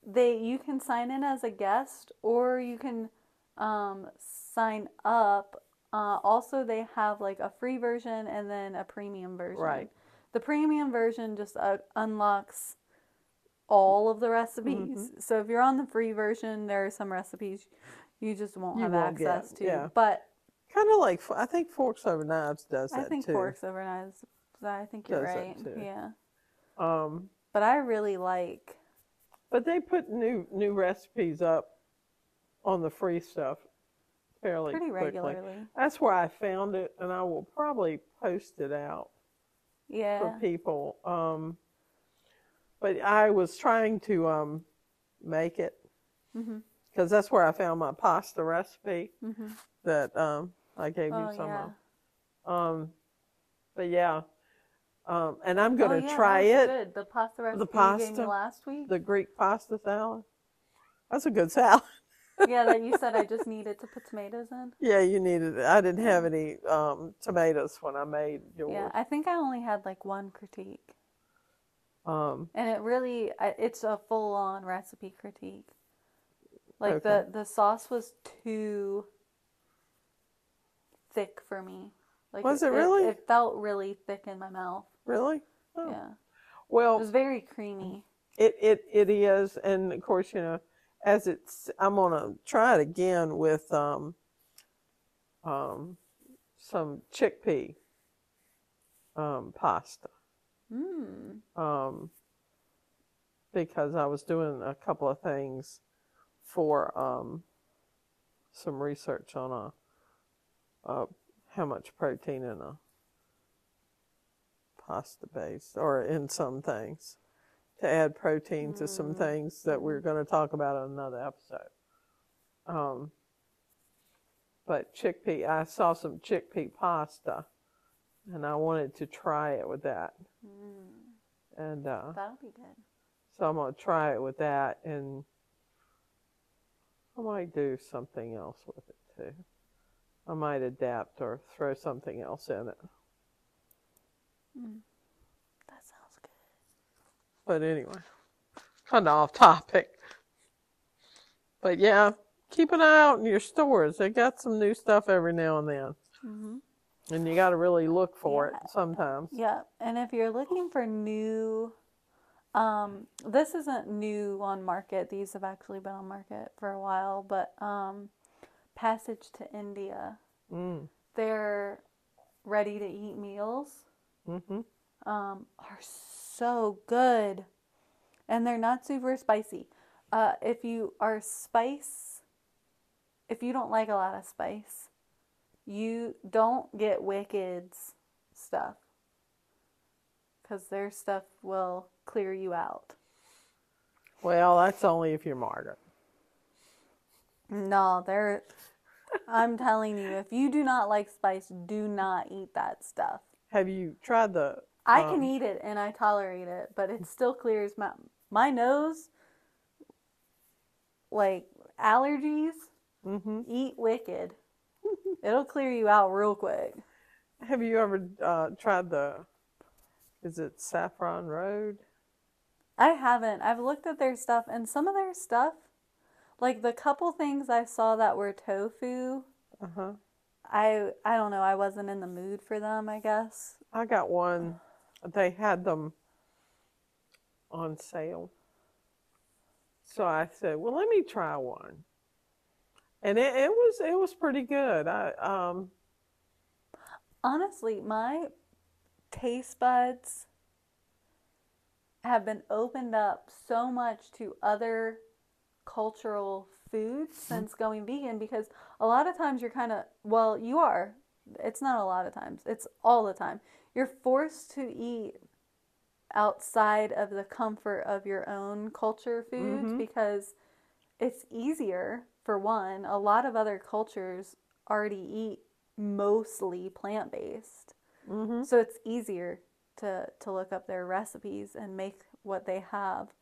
They you can sign in as a guest or you can um, sign up. Uh, also, they have like a free version and then a premium version. Right. The premium version just uh, unlocks all of the recipes. Mm-hmm. So if you're on the free version, there are some recipes you just won't You have won't get, access to. yeah. But Kind of like I think Forks Over Knives does that I think too. Forks Over Knives. I think you're Does right. Yeah. Um, But I really like. But they put new new recipes up on the free stuff fairly Pretty quickly. regularly. That's where I found it, and I will probably post it out for people. Um, but I was trying to um, make it Mhm. because that's where I found my pasta recipe Mhm. that um, I gave you Oh some yeah. of. Um, but yeah, um, and I'm going oh, to yeah, try it. Good. The pasta recipe you gave me last week. The Greek pasta salad. That's a good salad. yeah, that you said I just needed to put tomatoes in. Yeah, you needed it. I didn't have any um, tomatoes when I made yours. Yeah, I think I only had like one critique, Um, and it really, it's a full on recipe critique. Like Okay. the the sauce was too thick for me. Like Was it really? It, felt really thick in my mouth. Really? Oh. Yeah, Well, it's very creamy. It it it is, and of course, you know, as it's, I'm gonna try it again with um, um, some chickpea um, pasta, Mm. um, because I was doing a couple of things for um, some research on a, uh how much protein in a pasta base or in some things to add protein to some things that we're going to talk about in another episode. Um, but chickpea, I saw some chickpea pasta, and I wanted to try it with that, Mm. and uh, That'll be good. so I'm going to try it with that, and I might do something else with it too. I might adapt or throw something else in it. That sounds good. But anyway, kind of off topic. But yeah, keep an eye out in your stores. They got some new stuff every now and then, hmm and you got to really look for Yeah. it sometimes. Yeah, and if you're looking for new, um, this isn't new on market. These have actually been on market for a while, but um, Passage to India, Mm. their ready to eat meals hmm um, are so good, and they're not super spicy. Uh, if you are spice, if you don't like a lot of spice, you don't get Wicked's stuff because their stuff will clear you out. Well, that's only if you're Margaret. No, they're. I'm telling you, if you do not like spice, do not eat that stuff. Have you tried the? I can um, eat it and I tolerate it, but it still clears my my nose. Like allergies, mhm. eat wicked. It'll clear you out real quick. Have you ever uh, tried the? Is it Saffron Road? I haven't. I've looked at their stuff and some of their stuff, like the couple things I saw that were tofu, Uh huh. I I don't know, I wasn't in the mood for them, I guess. I got one. They had them on sale. So I said, "Well, let me try one." And it, it was it was pretty good. I um Honestly, my taste buds have been opened up so much to other cultural foods since going vegan because a lot of times you're kind of, well, you are. It's not a lot of times, it's all the time. You're forced to eat outside of the comfort of your own culture foods Mhm. because it's easier for one. A lot of other cultures already eat mostly plant based. mhm. So it's easier to to look up their recipes and make what they have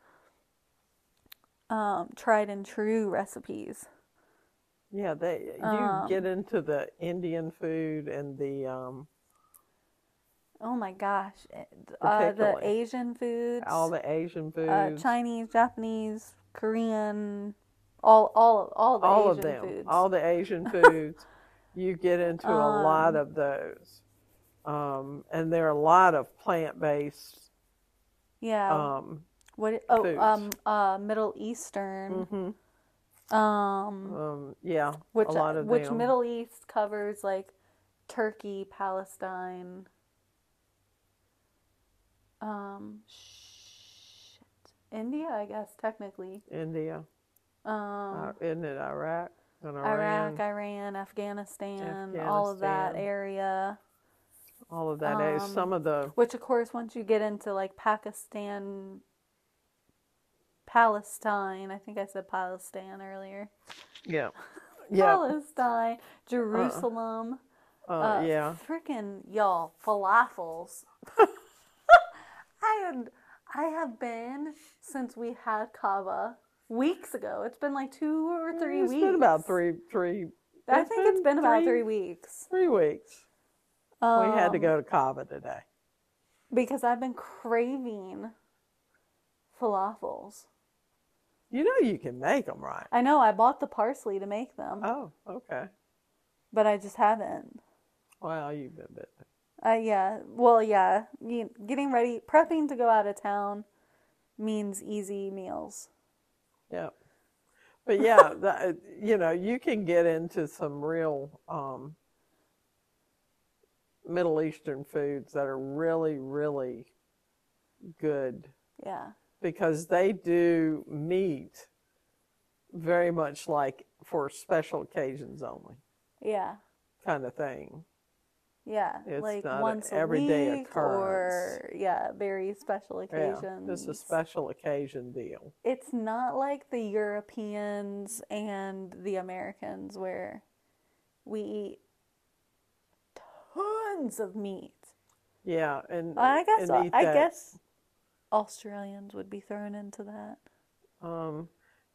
um, tried and true recipes. yeah, they you Um, get into the Indian food and the um Oh my gosh, eh, uh, the Asian foods, all the Asian foods, uh, Chinese, Japanese, Korean, all all all the all Asian of them, foods. all the Asian foods. you get into a lot Um, of those. Um, and there are a lot of plant-based yeah. um, what? Oh, foods. um, uh, Middle Eastern. mhm. Um, Um, yeah, which a lot of which them. Middle East covers like Turkey, Palestine. Um, shit, India, I guess technically. India, Um, uh, isn't it Iraq and Iran? Iraq, Iran, Afghanistan, all of that area. all of that. is um, some of the Which, of course, once you get into like Pakistan, Palestine, I think I said Palestine earlier. yeah, yeah, Palestine, Jerusalem. uh, Uh, yeah. Freaking y'all, falafels. I had, I have been since we had Cava weeks ago. It's been like two or three It's weeks. been about three, three, I it's think it's been about three- three weeks. three weeks. we had to Um, go to Cava today. because I've been craving falafels. You know you can make them, right? I know I bought the parsley to make them, Oh, okay. but I just haven't. Well, you've been busy. Uh, yeah. Well, yeah. You, getting ready, prepping to go out of town means easy meals. Yeah. But yeah, that, you know, you can get into some real um, Middle Eastern foods that are really, really good Yeah. Because they do meat very much like for special occasions only Yeah. kind of thing. Yeah. It's like once a everyday week occurrence. or yeah, very special occasions. Yeah, just a special occasion deal. It's not like the Europeans and the Americans where we eat tons of meat. Yeah, and I guess and I guess Australians would be thrown into that. Um,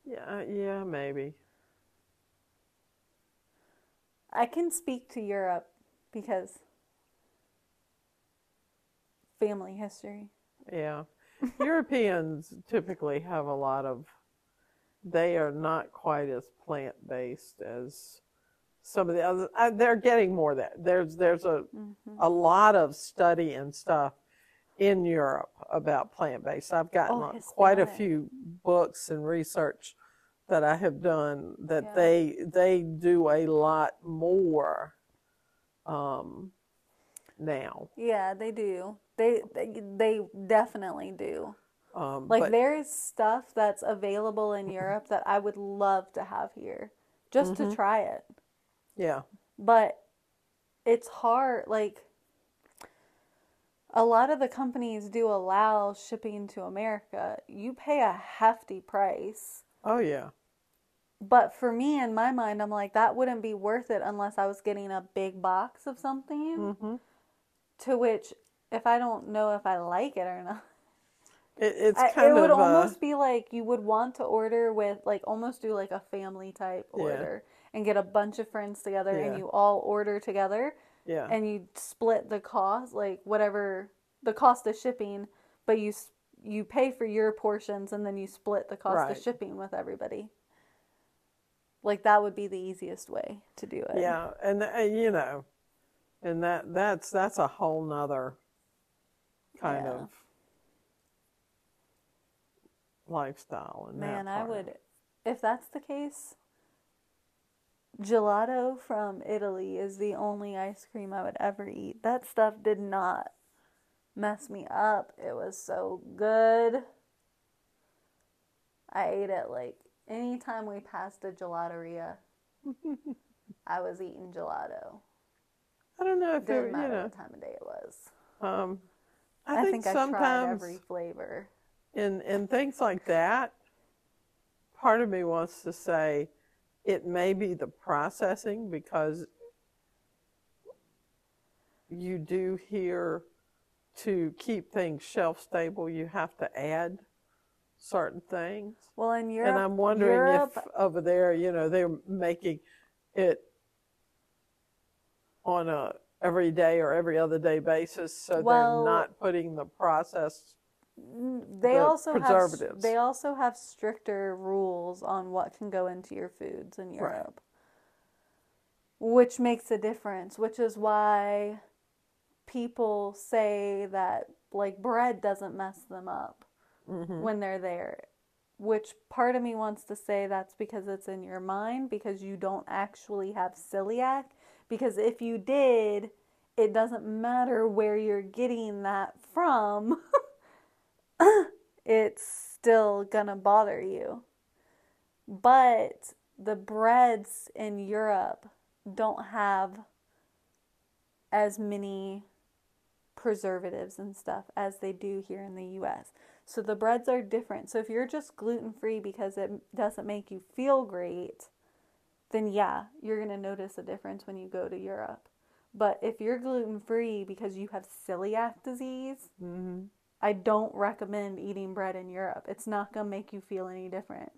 yeah, yeah, maybe. I can speak to Europe because family history. Yeah. Europeans typically have a lot of they are not quite as plant based as some of the others. They're getting more that. There's there's a Mm-hmm. a lot of study and stuff in Europe about plant based. I've gotten Oh, quite a few books and research that I have done that Yeah. they they do a lot more um, now. Yeah, they do. They they, they definitely do. Um, Like but- there is stuff that's available in Europe that I would love to have here just Mm-hmm. to try it. yeah, But it's hard like a lot of the companies do allow shipping to America. You pay a hefty price. oh yeah, But for me, in my mind, I'm like, that wouldn't be worth it unless I was getting a big box of something. hmm To which, if I don't know if I like it or not, it, it's I, kind it would of uh, almost be like you would want to order with, like, almost do like a family type Yeah. order and get a bunch of friends together Yeah. and you all order together yeah, and you split the cost, like whatever the cost of shipping, but you you pay for your portions and then you split the cost Right. of shipping with everybody. Like that would be the easiest way to do it. yeah, and, and you know, and that that's that's a whole nother kind Yeah. of lifestyle. And Man, I would if that's the case. Gelato from Italy is the only ice cream I would ever eat. That stuff did not mess me up. It was so good. I ate it like anytime we passed a gelateria, I was eating gelato. I don't know if it, Didn't you matter know. what time of day it was. Um, I, I, think, think, I tried sometimes every flavor. in in things like that, part of me wants to say it may be the processing because you do here to keep things shelf stable, you have to add certain things. Well, in Europe, and I'm wondering Europe, if over there, you know, they're making it on a every day or every other day basis, so Well- they're not putting the processed. They the also have they also have stricter rules on what can go into your foods in Europe. Which makes a difference, which is why people say that like bread doesn't mess them up Mhm. when they're there. Which part of me wants to say that's because it's in your mind because you don't actually have celiac. Because if you did, it doesn't matter where you're getting that from, it's still gonna bother you. But the breads in Europe don't have as many preservatives and stuff as they do here in the US. So the breads are different. So if you're just gluten free because it doesn't make you feel great, then yeah, you're going to notice a difference when you go to Europe. But if you're gluten free because you have celiac disease, Mhm. I don't recommend eating bread in Europe. It's not going to make you feel any different.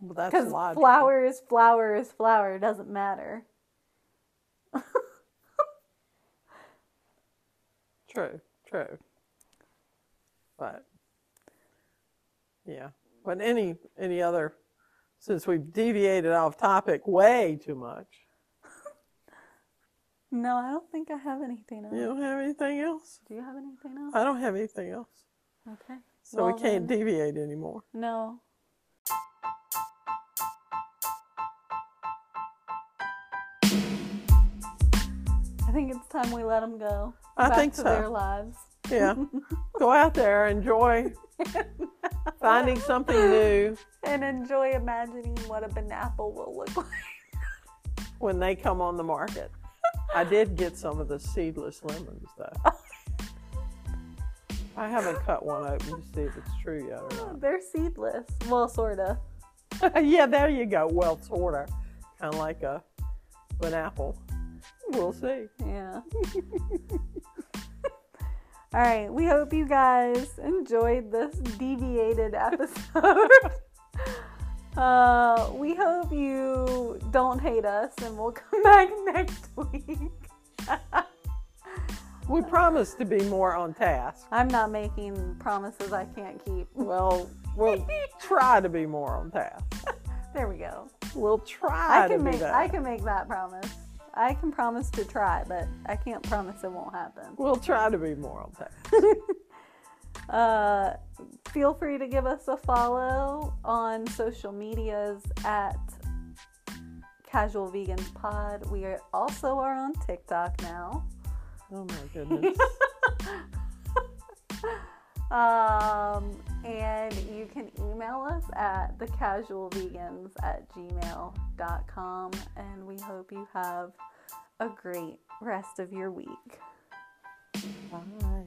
Well, that's Because logical. flour is flour is flour. It doesn't matter. True, true. But yeah, but any any other since we've deviated off topic way too much. No, I don't think I have anything else. You don't have anything else? Do you have anything else? I don't have anything else. Okay. So Well, we can't then- deviate anymore. No. I think it's time we let them go. I back think to so. their lives. Yeah. Go out there, enjoy finding something new and enjoy imagining what a banana will look like. when they come on the market. I did get some of the seedless lemons though. I haven't cut one open to see if it's true yet or They're seedless. Well, sorta. yeah, there you go. Well, sorta. Kind of like a an apple. We'll see. Yeah. All right. We hope you guys enjoyed this deviated episode. uh, we hope you don't hate us and we'll come back next week. We promise to be more on task. I'm not making promises I can't keep. Well, we'll try to be more on task. There we go. We'll try I to can make that. I can make that promise. I can promise to try, but I can't promise it won't happen. We'll try to be more on task. Uh, feel free to give us a follow on social medias at Casual Vegans Pod. We are also are on TikTok now. Oh my goodness. Um, and you can email us at thecasualvegans at gmail.com. And we hope you have a great rest of your week. Bye.